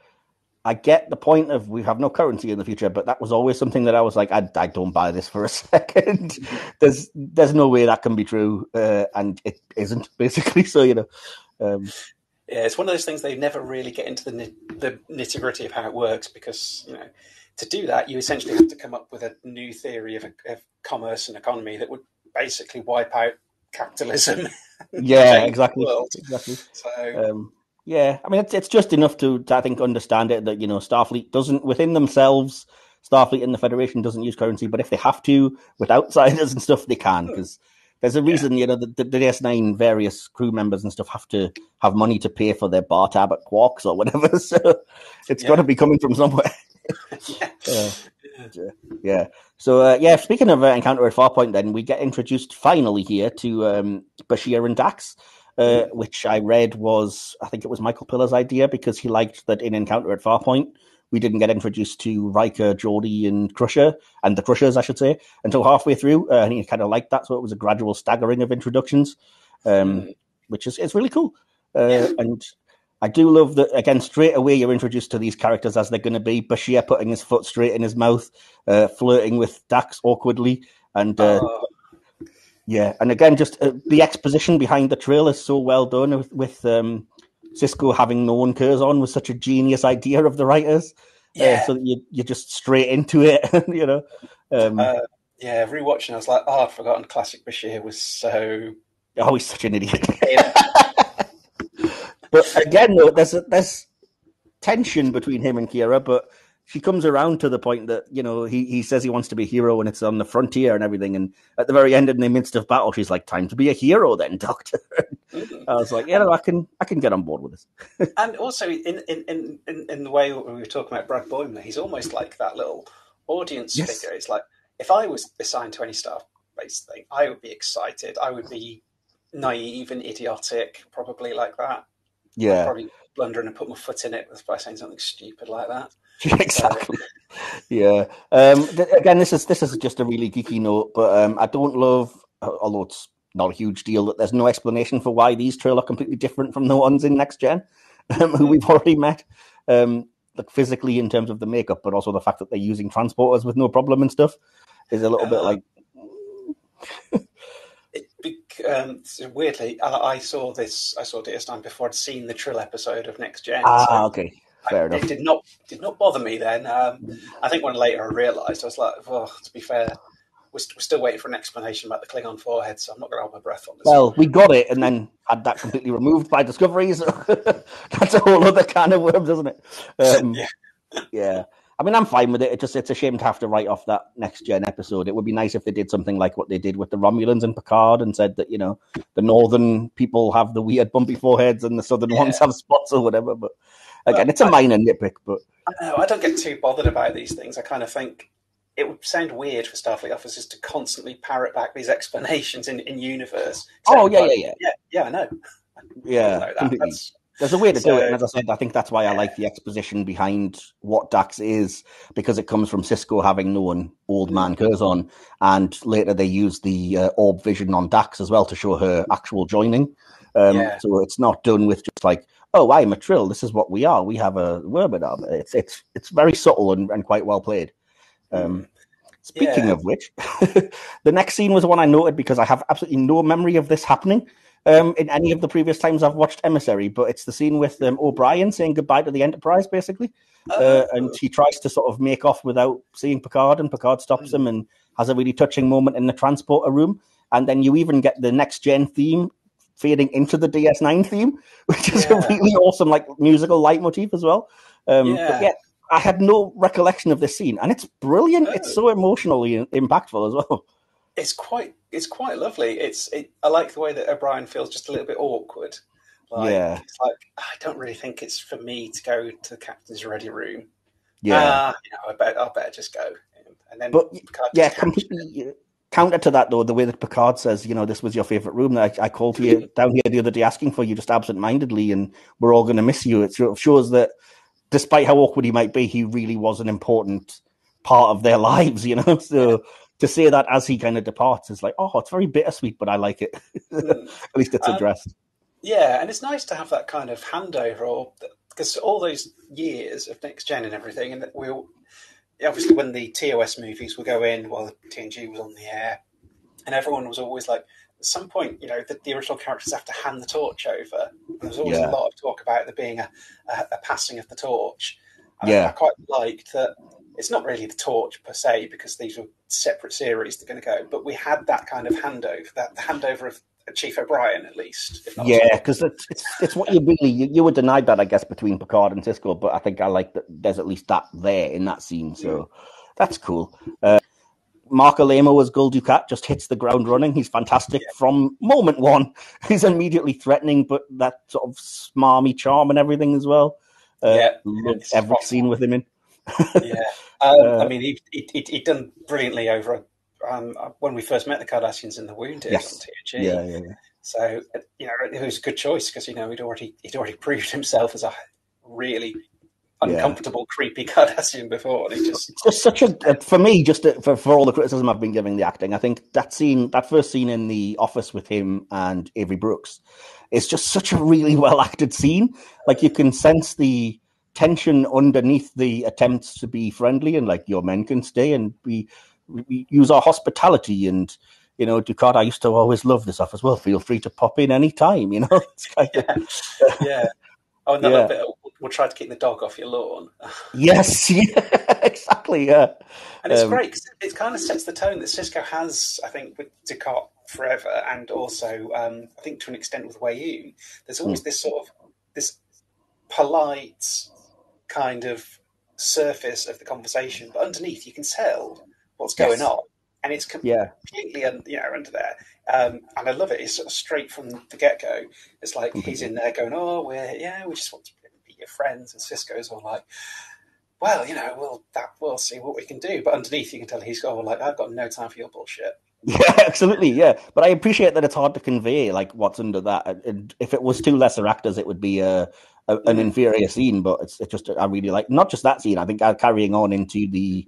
I get the point of we have no currency in the future, but that was always something that I was like, I, I don't buy this for a second. there's there's no way that can be true, uh, and it isn't basically. So you know, um,
Yeah, it's one of those things they never really get into the the nitty gritty of how it works because you know to do that you essentially have to come up with a new theory of, of commerce and economy that would basically wipe out capitalism.
yeah, exactly. Exactly. So. Um, yeah, I mean it's it's just enough to, to I think understand it that you know Starfleet doesn't within themselves Starfleet and the Federation doesn't use currency, but if they have to with outsiders and stuff, they can because there's a reason, yeah. you know, the, the, the DS9 various crew members and stuff have to have money to pay for their bar tab at Quarks or whatever. So it's yeah. got to be coming from somewhere. yeah. Uh, yeah. So uh, yeah, speaking of uh, Encounter at Farpoint, then we get introduced finally here to um, Bashir and Dax. Uh, which I read was, I think it was Michael Piller's idea because he liked that in Encounter at Farpoint, we didn't get introduced to Riker, Geordi, and Crusher, and the Crushers, I should say, until halfway through. Uh, and he kind of liked that, so it was a gradual staggering of introductions, um, mm. which is it's really cool. Uh. And I do love that again. Straight away, you're introduced to these characters as they're going to be. Bashir putting his foot straight in his mouth, uh, flirting with Dax awkwardly, and uh, oh. Yeah, and again, just uh, the exposition behind the Trill is so well done with, with um, Sisko having known Curzon was such a genius idea of the writers. Uh, yeah. Uh, so that you you're just straight into it, you know. Um,
uh, yeah, rewatching, I was like, oh, I'd forgotten. Classic Bashir was so.
Oh, he's such an idiot. but again, though, there's a, there's tension between him and Kira, but she comes around to the point that you know he, he says he wants to be a hero and it's on the frontier and everything. And at the very end in the midst of battle she's like time to be a hero then doctor. I was like yeah no, i can i can get on board with this.
And also in, in in in the way we were talking about brad boimler he's almost like that little audience yes. figure. It's like if i was assigned to any staff based thing i would be excited. I would be naive and idiotic probably like that.
Yeah.
I'd probably blundering and put my foot in it by saying something stupid like that
exactly. yeah. Um, th- again, this is this is just a really geeky note, but um, I don't love, although it's not a huge deal, that there's no explanation for why these Trill are completely different from the ones in Next Gen, um, who we've already met. Um, like physically in terms of the makeup, but also the fact that they're using transporters with no problem and stuff is a little uh, bit like.
it, um, weirdly, I, I, saw this. I saw DS9 before I'd seen the Trill episode of Next Gen.
Ah, so okay. Fair
I,
enough.
It did not did not bother me then. Um, I think when later I realised, I was like, well, to be fair, we're, we're, still waiting for an explanation about the Klingon forehead, so I'm not going to hold my breath on this.
Well, we got it, and then had that completely removed by discoveries. That's a whole other kind of worms, isn't it? Um, yeah. yeah. I mean, I'm fine with it. It just it's a shame to have to write off that next gen episode. It would be nice if they did something like what they did with the Romulans and Picard and said that you know the northern people have the weird bumpy foreheads and the southern yeah. ones have spots or whatever. But Again, it's a minor nitpick, but
I, I don't get too bothered about these things. I kind of think it would sound weird for Starfleet officers to constantly parrot back these explanations in, in universe.
Oh yeah, yeah, yeah,
yeah, yeah. I know.
Yeah, I know there's a way to so, do it, and as I said, I think that's why I like the exposition behind what Dax is because it comes from Sisko having known Old Man mm. Curzon, and later they use the uh, orb vision on Dax as well to show her actual joining. Um, yeah. So it's not done with just like oh, I'm a trill. This is what we are. We have a webinar. It's it's it's very subtle and, and quite well played. Um, mm. speaking yeah. of which, the next scene was one I noted because I have absolutely no memory of this happening um, in any of the previous times I've watched Emissary. But it's the scene with um, O'Brien saying goodbye to the Enterprise, basically, uh, oh. and he tries to sort of make off without seeing Picard, and Picard stops mm. him and has a really touching moment in the transporter room. And then you even get the next gen theme fading into the DS9 theme, which is yeah. a really awesome like musical leitmotif as well. Um, yeah. But yeah, I had no recollection of this scene, and it's brilliant. It's so emotionally impactful as well.
It's quite, it's quite lovely. It's, it, I like the way that O'Brien feels just a little bit awkward. Like,
yeah,
it's like I don't really think it's for me to go to the captain's ready room.
Yeah, uh,
you know, I bet I better just go. And then,
but yeah, completely counter to that though, the way that Picard says, you know, this was your favorite room. I, I called you down here the other day asking for you just absent-mindedly, and we're all going to miss you. It sort of shows that, despite how awkward he might be, he really was an important part of their lives. You know, so to say that as he kind of departs is like, oh, it's very bittersweet, but I like it. At least it's um, addressed.
Yeah, and it's nice to have that kind of handover, or because all those years of next gen and everything, and we all obviously when the TOS movies were going in while the TNG was on the air, and everyone was always like, at some point, you know, the, the original characters have to hand the torch over. There was always yeah. a lot of talk about there being a, a, a passing of the torch. And yeah, I, I quite liked that. It's not really the torch per se because these were separate series they're going to go, but we had that kind of handover, that the handover of Chief O'Brien at least.
Yeah, because it's, it's, it's what you really you, you were denied that I guess between Picard and Sisko. but I think I like that there's at least that there in that scene, so that's cool. Uh, Marc Alaimo as Gul Dukat just hits the ground running. He's fantastic yeah. from moment one. He's immediately threatening, but that sort of smarmy charm and everything as well. Uh, yeah, love every awesome. scene with him in.
yeah, um, uh, I mean, he, he he done brilliantly over um, when we first met the Cardassians in the Wounded yes. on TNG. Yeah, yeah, yeah. So you know, it was a good choice because you know he'd already he'd already proved himself as a really uncomfortable, yeah. creepy Cardassian before. And he just
it's just such a for me, just to, for for all the criticism I've been giving the acting, I think that scene, that first scene in the office with him and Avery Brooks, is just such a really well acted scene. Like you can sense the tension underneath the attempts to be friendly and like your men can stay and be we use our hospitality and you know, Dukat, I used to always love this office. Well, feel free to pop in any time, you know. It's
kind yeah. Of, yeah. Oh, and yeah. bit, we'll try to keep the dog off your lawn.
yes, yeah, exactly, yeah.
And it's um, great because it kind of sets the tone that Sisko has, I think, with Dukat forever, and also um, I think to an extent with Weyoun. There's always mm. this sort of this polite kind of surface of the conversation, but underneath you can tell what's going yes. on, and it's completely yeah. you know under there. Um, and I love it. It's sort of straight from the get go. It's like he's in there going, "Oh, we're yeah, we just want to be your friends," and Sisko's all like, "Well, you know, we'll that we'll see what we can do." But underneath, you can tell he's got like, "I've got no time for your bullshit."
Yeah, absolutely. Yeah, but I appreciate that it's hard to convey like what's under that. And if it was two lesser actors, it would be a, a an mm. inferior scene. But it's, it's just I really like not just that scene. I think uh, carrying on into the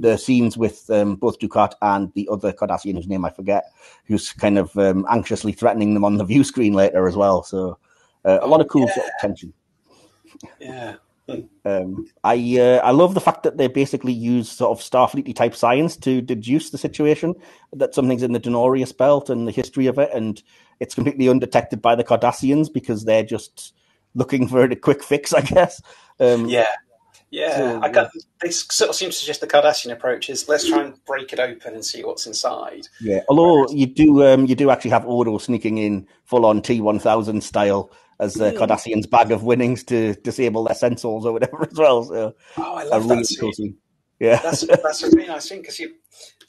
the scenes with um, both Dukat and the other Cardassian, whose name I forget, who's kind of um, anxiously threatening them on the view screen later as well. So uh, a lot of cool
yeah.
sort of tension.
Yeah.
Um, I uh, I love the fact that they basically use sort of Starfleety type science to deduce the situation that something's in the Denorios belt and the history of it, and it's completely undetected by the Cardassians because they're just looking for a quick fix, I guess.
Um, yeah, yeah, I got, this sort of seems to just the Cardassian approach is let's try and break it open and see what's inside.
Yeah, although you do um, you do actually have Odo sneaking in full on T one thousand style as the mm. Cardassian's bag of winnings to disable their sensors or whatever as well. So,
oh, I love that scene. Yeah, that's that's a really nice thing because you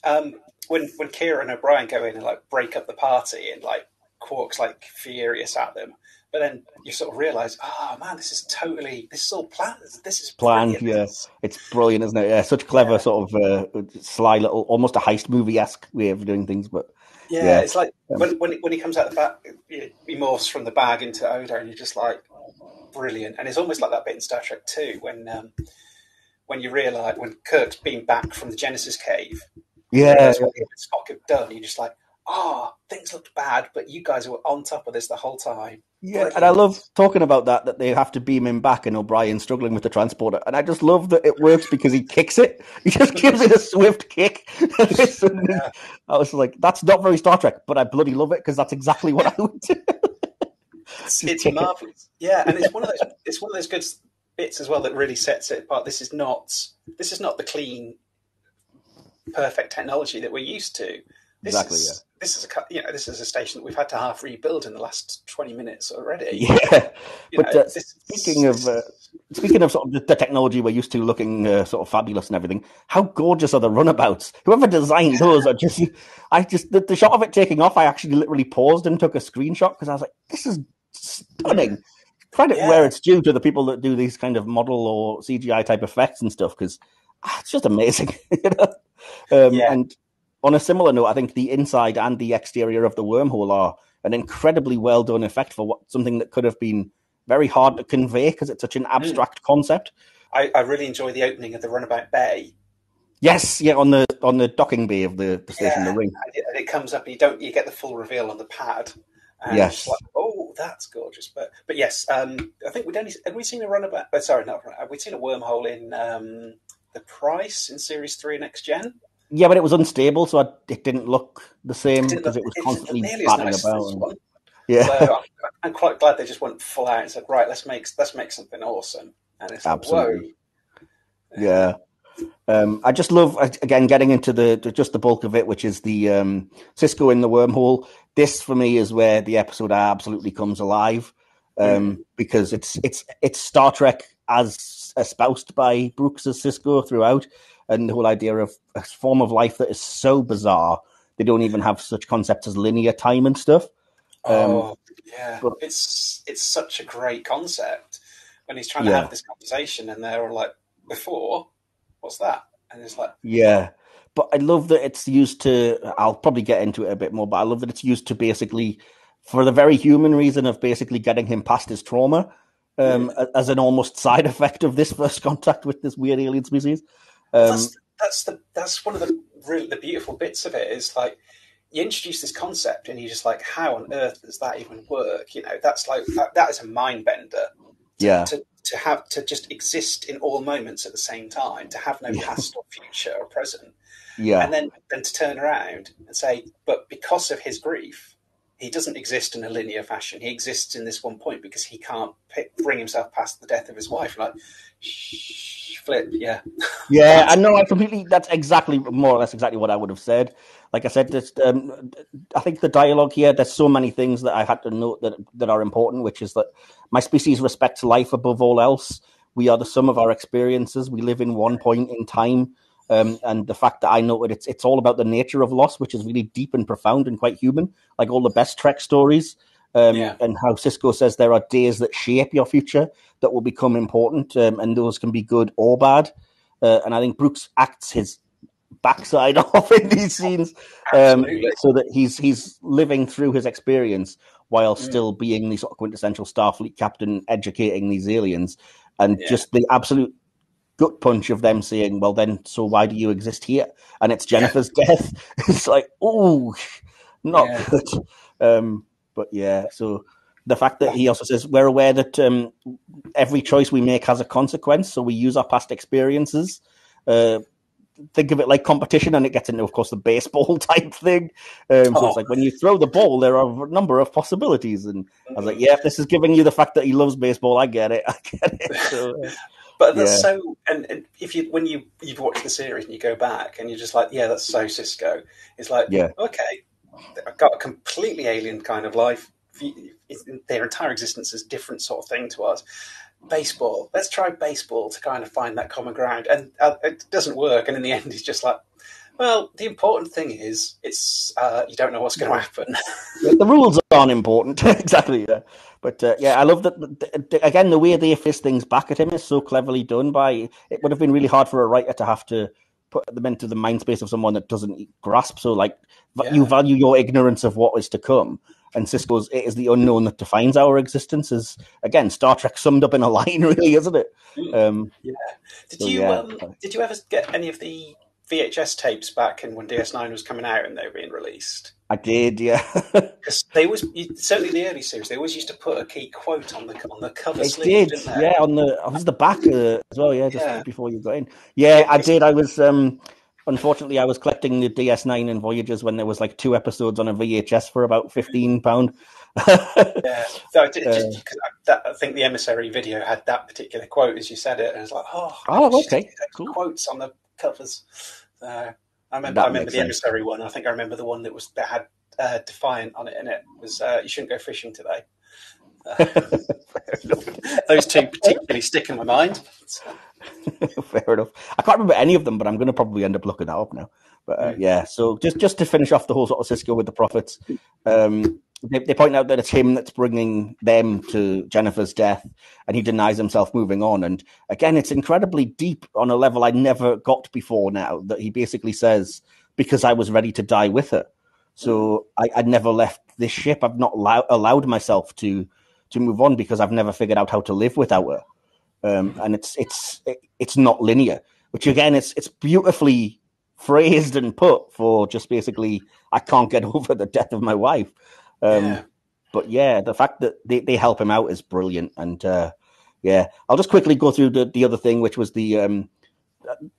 um, when when Kira and O'Brien go in and like break up the party and like Quark's like furious at them but then you sort of realize, oh man, this is totally, this is all planned. This is
planned. Yeah, it's brilliant, isn't it? Yeah, such clever yeah. sort of uh, sly little, almost a heist movie esque way of doing things. But
yeah, yeah. it's like um, when, when when he comes out of the back, he morphs from the bag into Odo, and you're just like, brilliant. And it's almost like that bit in Star Trek Two when um, when you realize when Kirk's been back from the Genesis cave.
Yeah,
what Spock have done. You're just like, ah, oh, things looked bad, but you guys were on top of this the whole time.
Yeah, and I love talking about that, that they have to beam him back and O'Brien struggling with the transporter. And I just love that it works because he kicks it. He just gives it a swift kick. yeah. I was like, that's not very Star Trek, but I bloody love it because that's exactly what I would do.
it's, marvelous. Yeah, and it's one of those it's one of those good bits as well that really sets it apart. This is not this is not the clean perfect technology that we're used to. This
exactly,
is,
yeah
this is a you know this is a station that we've had to half rebuild in the last twenty minutes already.
Yeah, you but know, uh, this, speaking of uh, speaking of sort of the, the, technology we're used to looking uh, sort of fabulous and everything, how gorgeous are the runabouts? Whoever designed those are just I just the, the, shot of it taking off. I actually literally paused and took a screenshot because I was like, this is stunning. Credit yeah. where it's due to the people that do these kind of model or CGI type effects and stuff because ah, it's just amazing. you know? Um, yeah. And on a similar note, I think the inside and the exterior of the wormhole are an incredibly well done effect for what something that could have been very hard to convey because it's such an hmm. abstract mm. concept.
I, I, really enjoy the opening of the Runabout Bay.
Yes, yeah, on the on the docking bay of the, the station, yeah, the ring,
and it, and it, comes up, and you don't you get the full reveal on the pad. yes, like, oh, that's gorgeous. But but yes, um, I think we'd only have we seen a runabout. Oh, sorry, not have we seen a wormhole in um, the Price in Series Three Next Gen?
Yeah, but it was unstable, so I, it didn't look the same because it, was constantly batting nice about. And,
yeah, so I'm, I'm, quite glad they just went full out and said, "Right, let's make let's make something awesome." And it's absolutely,
like, yeah. Um, I just love again getting into the, the, just the bulk of it, which is the um, Sisko in the wormhole. This for me is where the episode absolutely comes alive um, mm. because it's it's it's Star Trek as espoused by Brooks as Sisko throughout, and the whole idea of a form of life that is so bizarre they don't even have such concepts as linear time and stuff.
Um, oh yeah, but, it's it's such a great concept when he's trying to have this conversation, and they're all like, "Before, what's that?" And it's like,
yeah. But I love that it's used to. I'll probably get into it a bit more, but I love that it's used to basically, for the very human reason of basically getting him past his trauma, um, yeah. as an almost side effect of this first contact with this weird alien species.
Um, that's, that's the that's one of the really the beautiful bits of it is like you introduce this concept and you're just like, how on earth does that even work? You know, that's like that, that is a mind bender.
To, yeah.
To, to have to just exist in all moments at the same time, to have no past or future or present.
Yeah.
And then then to turn around and say, but because of his grief, he doesn't exist in a linear fashion. He exists in this one point because he can't pick, bring himself past the death of his wife. Like, shh, flip, yeah,
yeah. I know. I completely. That's exactly more or less exactly what I would have said. Like I said, this, um, I think the dialogue here. There's so many things that I had to note that that are important, which is that my species respects life above all else. We are the sum of our experiences. We live in one point in time. Um, and the fact that I know that it's it's all about the nature of loss, which is really deep and profound and quite human, like all the best Trek stories. Um, yeah. And how Sisko says there are days that shape your future that will become important, um, and those can be good or bad. Uh, and I think Brooks acts his backside off in these scenes, um, so that he's he's living through his experience while mm. still being the sort of quintessential Starfleet captain, educating these aliens, and yeah. just the absolute gut punch of them saying, "Well, then, so why do you exist here?" And it's Jennifer's yeah. death. it's like, oh, not yeah. good. Um, but yeah, so the fact that he also says we're aware that um, every choice we make has a consequence, so we use our past experiences. Uh, think of it like competition, and it gets into, of course, the baseball type thing. Um, so oh. it's like when you throw the ball, there are a number of possibilities. And I was like, yeah, if this is giving you the fact that he loves baseball, I get it. I get it. So,
but that's yeah. so, and, and, if you when you you've watched the series and you go back and you're just like, yeah, that's so Sisko. It's like, yeah, okay, I've got a completely alien kind of life. Their entire existence is different sort of thing to us. Baseball. Let's try baseball to kind of find that common ground, and uh, it doesn't work. And in the end, he's just like, well, the important thing is it's uh, you don't know what's going to happen.
the rules aren't important, exactly. Yeah. But uh, yeah, I love that. The, the, again, the way they fist things back at him is so cleverly done. By it would have been really hard for a writer to have to put them into the mind space of someone that doesn't grasp. So, like, yeah. you value your ignorance of what is to come, and Sisko's it is the unknown that defines our existence. Is again Star Trek summed up in a line, really, isn't it?
Mm. Um, yeah. Did so, you yeah. Um, did you ever get any of the VHS tapes back in when DS9 was coming out and they were being released?
I did, yeah.
Because they was certainly the early series. They always used to put a key quote on the on the cover.
They
sleeve,
did, yeah. On the was the back uh, as well, yeah, just yeah. before you got in. Yeah, I did. I was um, unfortunately I was collecting the DS9 and Voyager when there was like two episodes on a VHS for about fifteen pound.
yeah, so just, uh, that, I think the emissary video had that particular quote as you said it, and it's like, oh,
oh, okay,
cool. quotes on the covers. So I remember, I remember the emissary one. I think I remember the one that was that had uh, Defiant on it, and it was uh, you shouldn't go fishing today. Those two particularly stick in my mind.
Fair enough. I can't remember any of them, but I'm going to probably end up looking that up now. But uh, yeah, so just just to finish off the whole sort of Sisko with the prophets, um, they, they, point out that it's him that's bringing them to Jennifer's death, and he denies himself moving on. And again, it's incredibly deep on a level I never got before. Now that he basically says, "Because I was ready to die with her, so I, I never left this ship. I've not allow, allowed myself to to move on because I've never figured out how to live without her." Um, and it's it's it's not linear, which again, it's it's beautifully phrased and put for just basically I can't get over the death of my wife. Um, yeah. But yeah, the fact that they, they help him out is brilliant. And uh, yeah, I'll just quickly go through the, the other thing, which was the um,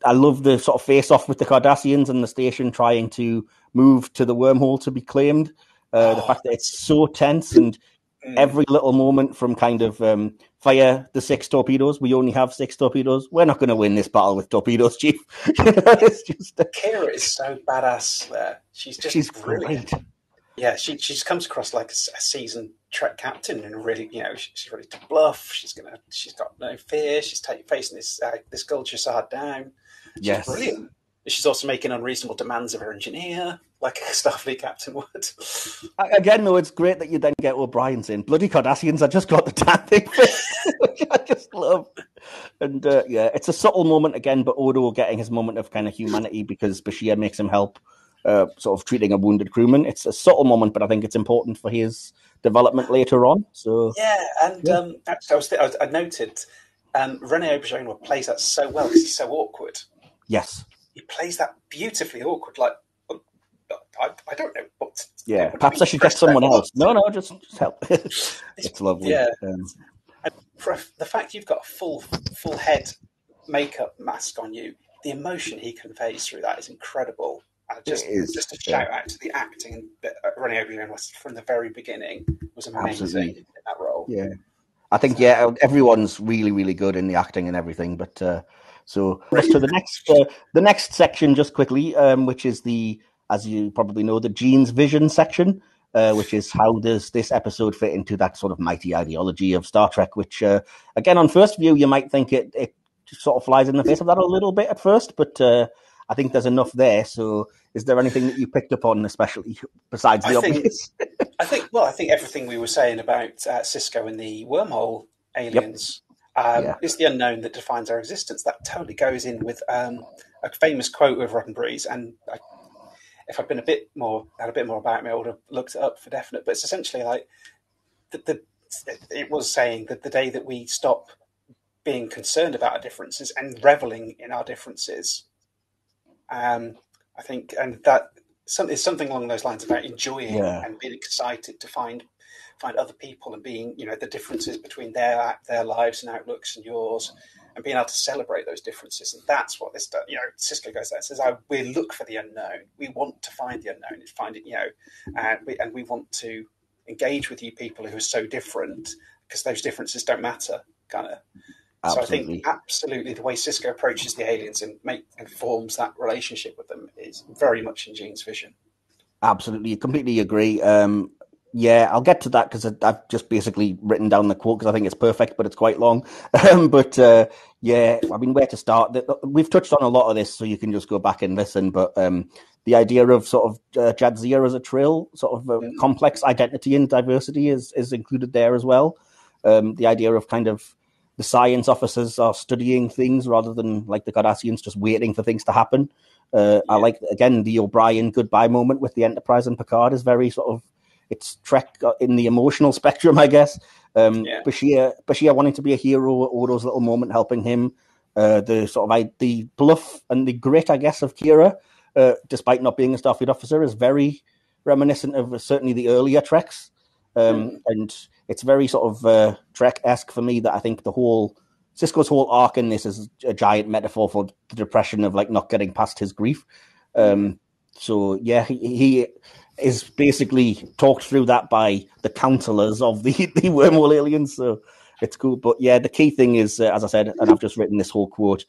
I love the sort of face off with the Cardassians and the station trying to move to the wormhole to be claimed. Uh, oh, the fact that it's so tense and mm. every little moment from kind of um, fire the six torpedoes. We only have six torpedoes. We're not going to win this battle with torpedoes, Chief.
it's just Kira is so badass there. She's just
she's brilliant. great.
Yeah, she she just comes across like a, a seasoned Trek captain, and really, you know, she, she's ready to bluff. She's gonna, she's got no fear. She's take, facing this uh, this Gul Dukat down. She's yes, brilliant. She's also making unreasonable demands of her engineer, like a Starfleet captain would.
Again, though, it's great that you then get O'Brien's in. "Bloody Cardassians, I just got the damn thing which I just love. And uh, yeah, it's a subtle moment again, but Odo getting his moment of kind of humanity because Bashir makes him help, uh, sort of treating a wounded crewman. It's a subtle moment, but I think it's important for his development later on. So
yeah, and yeah. Um, actually, I was, I, was, I noted um, Rene Auberjonois plays that so well because he's so awkward.
Yes,
he plays that beautifully awkward. Like I, I don't know what.
Yeah, perhaps I should get someone else. No, no, just, just help. it's lovely.
Yeah. Um, for the fact you've got a full full head makeup mask on you, the emotion he conveys through that is incredible. And just just a shout out to the acting that Rene Auberjonois from the very beginning was amazing Absolutely. in that role.
Yeah, I think yeah, everyone's really really good in the acting and everything. But uh, so let's to the next uh, the next section just quickly, um, which is the as you probably know the Gene's vision section uh, which is how does this episode fit into that sort of mighty ideology of Star Trek? Which, uh, again, on first view, you might think it, it sort of flies in the face of that a little bit at first, but uh, I think there's enough there. So, is there anything that you picked up on, especially besides the I obvious?
Think, I think, well, I think everything we were saying about uh, Sisko and the wormhole aliens. Yep. Um, yeah. It's the unknown that defines our existence. That totally goes in with um, a famous quote of Roddenberry's, and I if I'd been a bit more had a bit more about me, I would have looked it up for definite. But it's essentially like the, the it was saying that the day that we stop being concerned about our differences and reveling in our differences, um, I think, and that some, is something along those lines about enjoying yeah. and being excited to find find other people and being, you know, the differences between their their lives and outlooks and yours, and being able to celebrate those differences. And that's what this does. You know, Sisko goes there and says, oh, we look for the unknown. We want to find the unknown and find it, you know, and we, and we want to engage with you people who are so different because those differences don't matter, kind of. So I think absolutely the way Sisko approaches the aliens and make and forms that relationship with them is very much in Gene's vision.
Absolutely, completely agree. Um, yeah, I'll get to that because I've just basically written down the quote because I think it's perfect, but it's quite long. Um, but uh, yeah, I mean, where to start? We've touched on a lot of this, so you can just go back and listen. But um, the idea of sort of uh, Jadzia as a trill, sort of a complex identity and diversity, is is included there as well. Um, the idea of kind of the science officers are studying things rather than like the Cardassians just waiting for things to happen. Uh, yeah. I like again the O'Brien goodbye moment with the Enterprise and Picard is very sort of it's Trek in the emotional spectrum, I guess. Um, yeah. Bashir, Bashir wanting to be a hero, Odo's little moment helping him, uh, the sort of I, the bluff and the grit, I guess, of Kira, uh, despite not being a Starfleet officer, is very reminiscent of uh, certainly the earlier Treks, um, mm. and it's very sort of uh, Trek esque for me. That I think the whole Sisko's whole arc in this is a giant metaphor for the depression of like not getting past his grief. Um, so yeah, he, he is basically talked through that by the counselors of the, the wormhole aliens. So it's cool. But yeah, the key thing is, uh, as I said, and I've just written this whole quote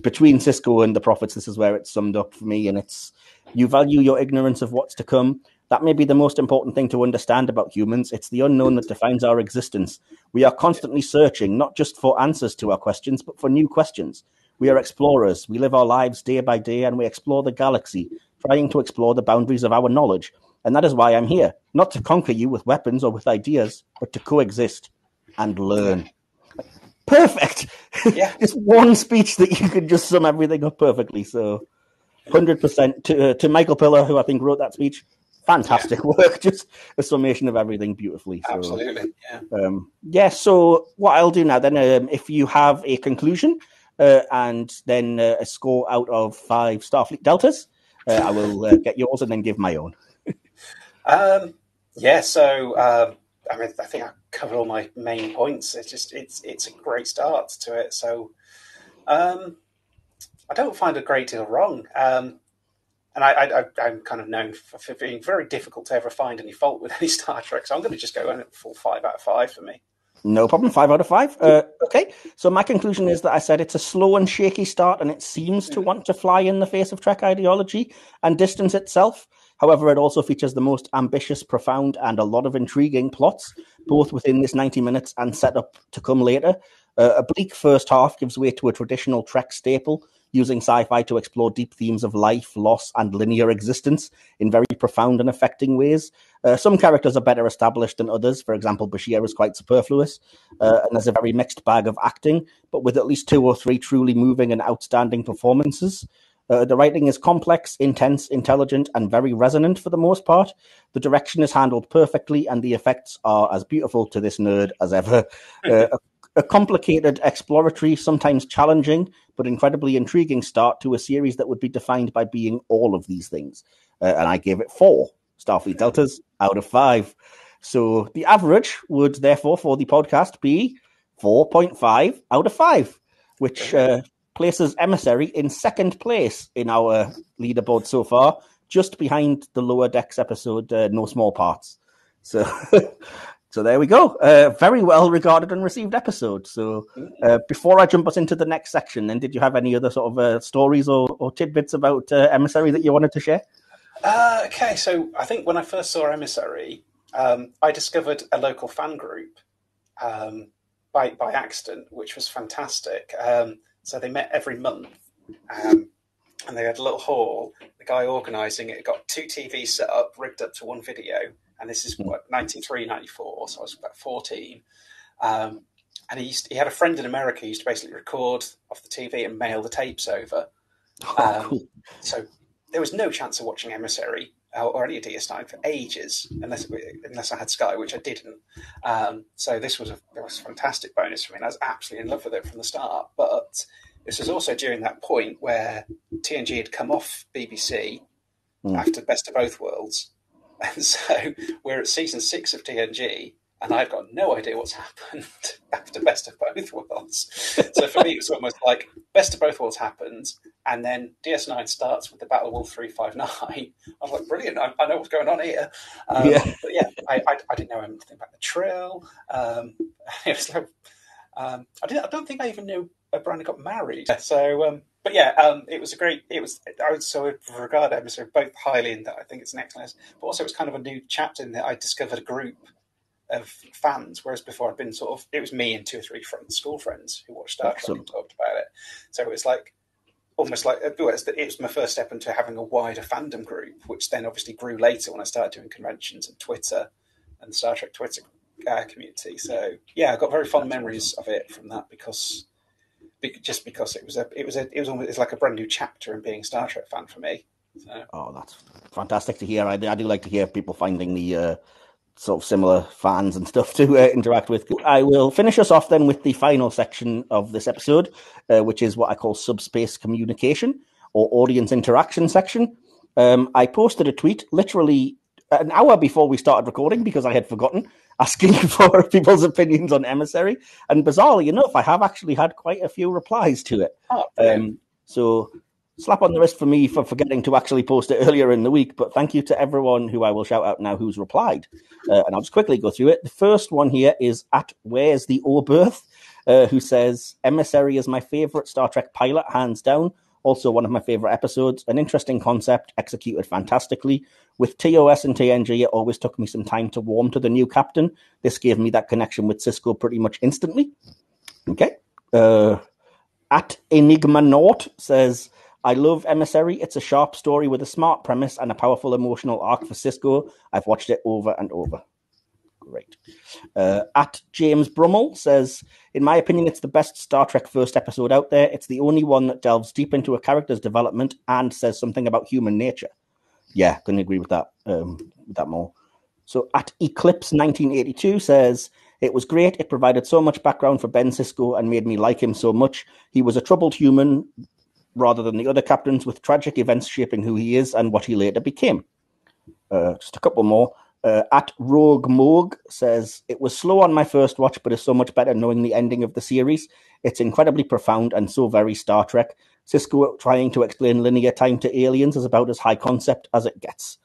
between Sisko and the prophets. This is where it's summed up for me, and it's you value your ignorance of what's to come. That may be the most important thing to understand about humans. It's the unknown that defines our existence. We are constantly searching, not just for answers to our questions, but for new questions. We are explorers. We live our lives day by day and we explore the galaxy, trying to explore the boundaries of our knowledge. And that is why I'm here, not to conquer you with weapons or with ideas, but to coexist and learn. Perfect. Yeah. just one speech that you could just sum everything up perfectly. So, hundred percent to uh, to Michael Piller, who I think wrote that speech. Fantastic yeah. work. Just a summation of everything beautifully.
So, Absolutely. Yeah.
Um, yeah. So what I'll do now then, um, if you have a conclusion uh, and then uh, a score out of five Starfleet Deltas, uh, I will uh, get yours and then give my own.
Um, yeah, so um, I mean, I think I covered all my main points. It's just it's it's a great start to it. So, um, I don't find a great deal wrong. Um, and I, am kind of known for, for, being very difficult to ever find any fault with any Star Trek. So I'm going to just go in at full five out of five for me.
No problem. Five out of five. Uh, okay. So my conclusion is that I said it's a slow and shaky start, and it seems to mm-hmm. want to fly in the face of Trek ideology and distance itself. However, it also features the most ambitious, profound, and a lot of intriguing plots, both within this 90 minutes and set up to come later. Uh, a bleak first half gives way to a traditional Trek staple, using sci fi to explore deep themes of life, loss, and linear existence in very profound and affecting ways. Uh, some characters are better established than others. For example, Bashir is quite superfluous, uh, and there's a very mixed bag of acting, but with at least two or three truly moving and outstanding performances. Uh, the writing is complex, intense, intelligent, and very resonant for the most part. The direction is handled perfectly, and the effects are as beautiful to this nerd as ever. Uh, a, complicated, exploratory, sometimes challenging, but incredibly intriguing start to a series that would be defined by being all of these things. Uh, and I gave it four Starfleet Deltas out of five. So the average would therefore for the podcast be 4.5 out of five, which uh, places Emissary in second place in our leaderboard so far, just behind the lower decks episode, uh, No Small Parts. So, so there we go. Uh, very well regarded and received episode. So, uh, before I jump us into the next section, then did you have any other sort of uh, stories or, or, tidbits about uh, Emissary that you wanted to share?
Uh, okay, so I think when I first saw Emissary, um, I discovered a local fan group um, by by accident, which was fantastic. Um, so they met every month, um, and they had a little hall. The guy organising it got two TVs set up, rigged up to one video, and this is what 93, 94, so I was about fourteen. Um, and he used, he had a friend in America who used to basically record off the TV and mail the tapes over.
Oh, um, cool.
So there was no chance of watching Emissary or any of DS9 for ages, unless unless I had Sky, which I didn't. Um, so this was a it was a fantastic bonus for me. And I was absolutely in love with it from the start. But this was also during that point where TNG had come off BBC mm. after Best of Both Worlds, and so we're at season six of TNG, and I've got no idea what's happened after Best of Both Worlds. so for me, it was almost like Best of Both Worlds happens, and then DS9 starts with the Battle of Wolf 359. I was like, brilliant, I, I know what's going on here. Um, yeah. But yeah, I, I, I, didn't know anything about the Trill. Um, it was like, um, I, didn't, I don't think I even knew Brandon got married. So, um, but yeah, um, it was a great. It was I would so regard Emerson both highly in that I think it's an excellent, but also it was kind of a new chapter in that I discovered a group of fans, whereas before I'd been sort of it was me and two or three friends, school friends who watched Star Trek and talked about it. So it was like almost like it was, it was my first step into having a wider fandom group, which then obviously grew later when I started doing conventions and Twitter and the Star Trek Twitter uh, community. So yeah, I got very fond memories of it from that because just because it was a it was a it was almost it's like a brand new chapter in being a Star Trek fan for me. So.
Oh, that's fantastic to hear. I, I do like to hear people finding the uh, sort of similar fans and stuff to uh, interact with. I will finish us off then with the final section of this episode, uh, which is what I call subspace communication or audience interaction section. Um, I posted a tweet literally an hour before we started recording because I had forgotten asking for people's opinions on Emissary. And bizarrely enough, I have actually had quite a few replies to it. Oh, um, so slap on the wrist for me for forgetting to actually post it earlier in the week. But thank you to everyone who I will shout out now who's replied. Uh, and I'll just quickly go through it. The first one here is at Where's the Oberth, uh, who says, Emissary is my favorite Star Trek pilot, hands down. Also, one of my favorite episodes. An interesting concept, executed fantastically. With TOS and TNG, it always took me some time to warm to the new captain. This gave me that connection with Sisko pretty much instantly. Okay. Uh, at Enigma Naught says, I love Emissary. It's a sharp story with a smart premise and a powerful emotional arc for Sisko. I've watched it over and over. Great. Uh, at James Brummel says, in my opinion, it's the best Star Trek first episode out there. It's the only one that delves deep into a character's development and says something about human nature. Yeah, couldn't agree with that. Um, with that more. So at Eclipse 1982 says, it was great. It provided so much background for Ben Sisko and made me like him so much. He was a troubled human rather than the other captains, with tragic events shaping who he is and what he later became. Uh, just a couple more. Uh, at Rogue Moog says it was slow on my first watch, but is so much better knowing the ending of the series. It's incredibly profound and so very Star Trek. Sisko trying to explain linear time to aliens is about as high concept as it gets.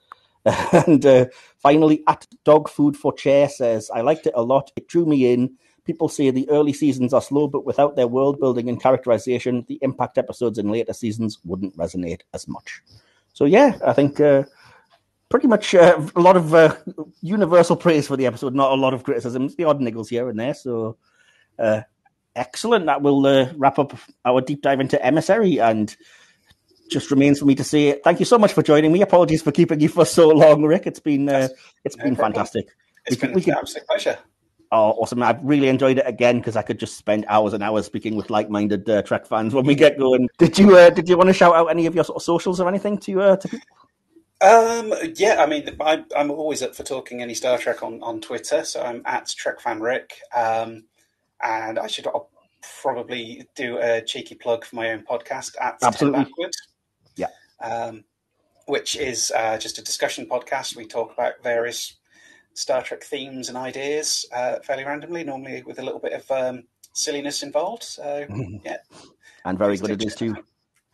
and uh, finally, at Dog Food for Chair says, I liked it a lot. It drew me in. People say the early seasons are slow, but without their world building and characterization, the impact episodes in later seasons wouldn't resonate as much. So, yeah, I think uh, pretty much uh, a lot of uh, universal praise for the episode, not a lot of criticisms, the odd niggles here and there. So, uh, excellent. That will uh, wrap up our deep dive into Emissary and just remains for me to say thank you so much for joining me. Apologies for keeping you for so long, Rick. It's been uh, it's no been problem. fantastic.
It's we been an absolute pleasure.
Oh, awesome! I've really enjoyed it again because I could just spend hours and hours speaking with like-minded uh, Trek fans when we get going. Did you uh, did you want to shout out any of your sort of socials or anything to uh, to people?
Um, yeah, I mean, I, am always up for talking any Star Trek on, on Twitter, so I'm at TrekFanRick. Um, and I should I'll probably do a cheeky plug for my own podcast at
Absolutely.
Yeah. Um, which is uh, just a discussion podcast. We talk about various Star Trek themes and ideas uh, fairly randomly, normally with a little bit of um, silliness involved. So, yeah.
and very good at this too.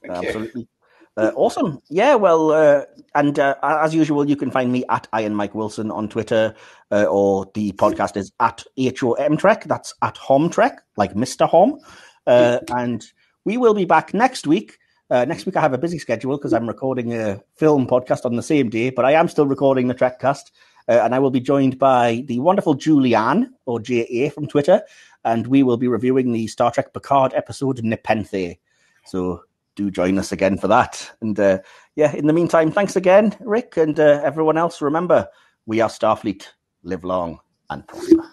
Absolutely. You. Uh, awesome. Yeah, well, uh, and uh, as usual, you can find me at Iron Mike Wilson on Twitter, uh, or the podcast is at HOM Trek. That's at Hom Trek, like Mr. Homn. Uh, and we will be back next week. Uh, next week, I have a busy schedule because I'm recording a film podcast on the same day, but I am still recording the Trekcast. and I will be joined by the wonderful Julianne, or JA from Twitter, and we will be reviewing the Star Trek Picard episode Nepenthe. So do join us again for that. And uh, yeah, in the meantime, thanks again, Rick, and uh, everyone else. Remember, we are Starfleet. Live long and prosper.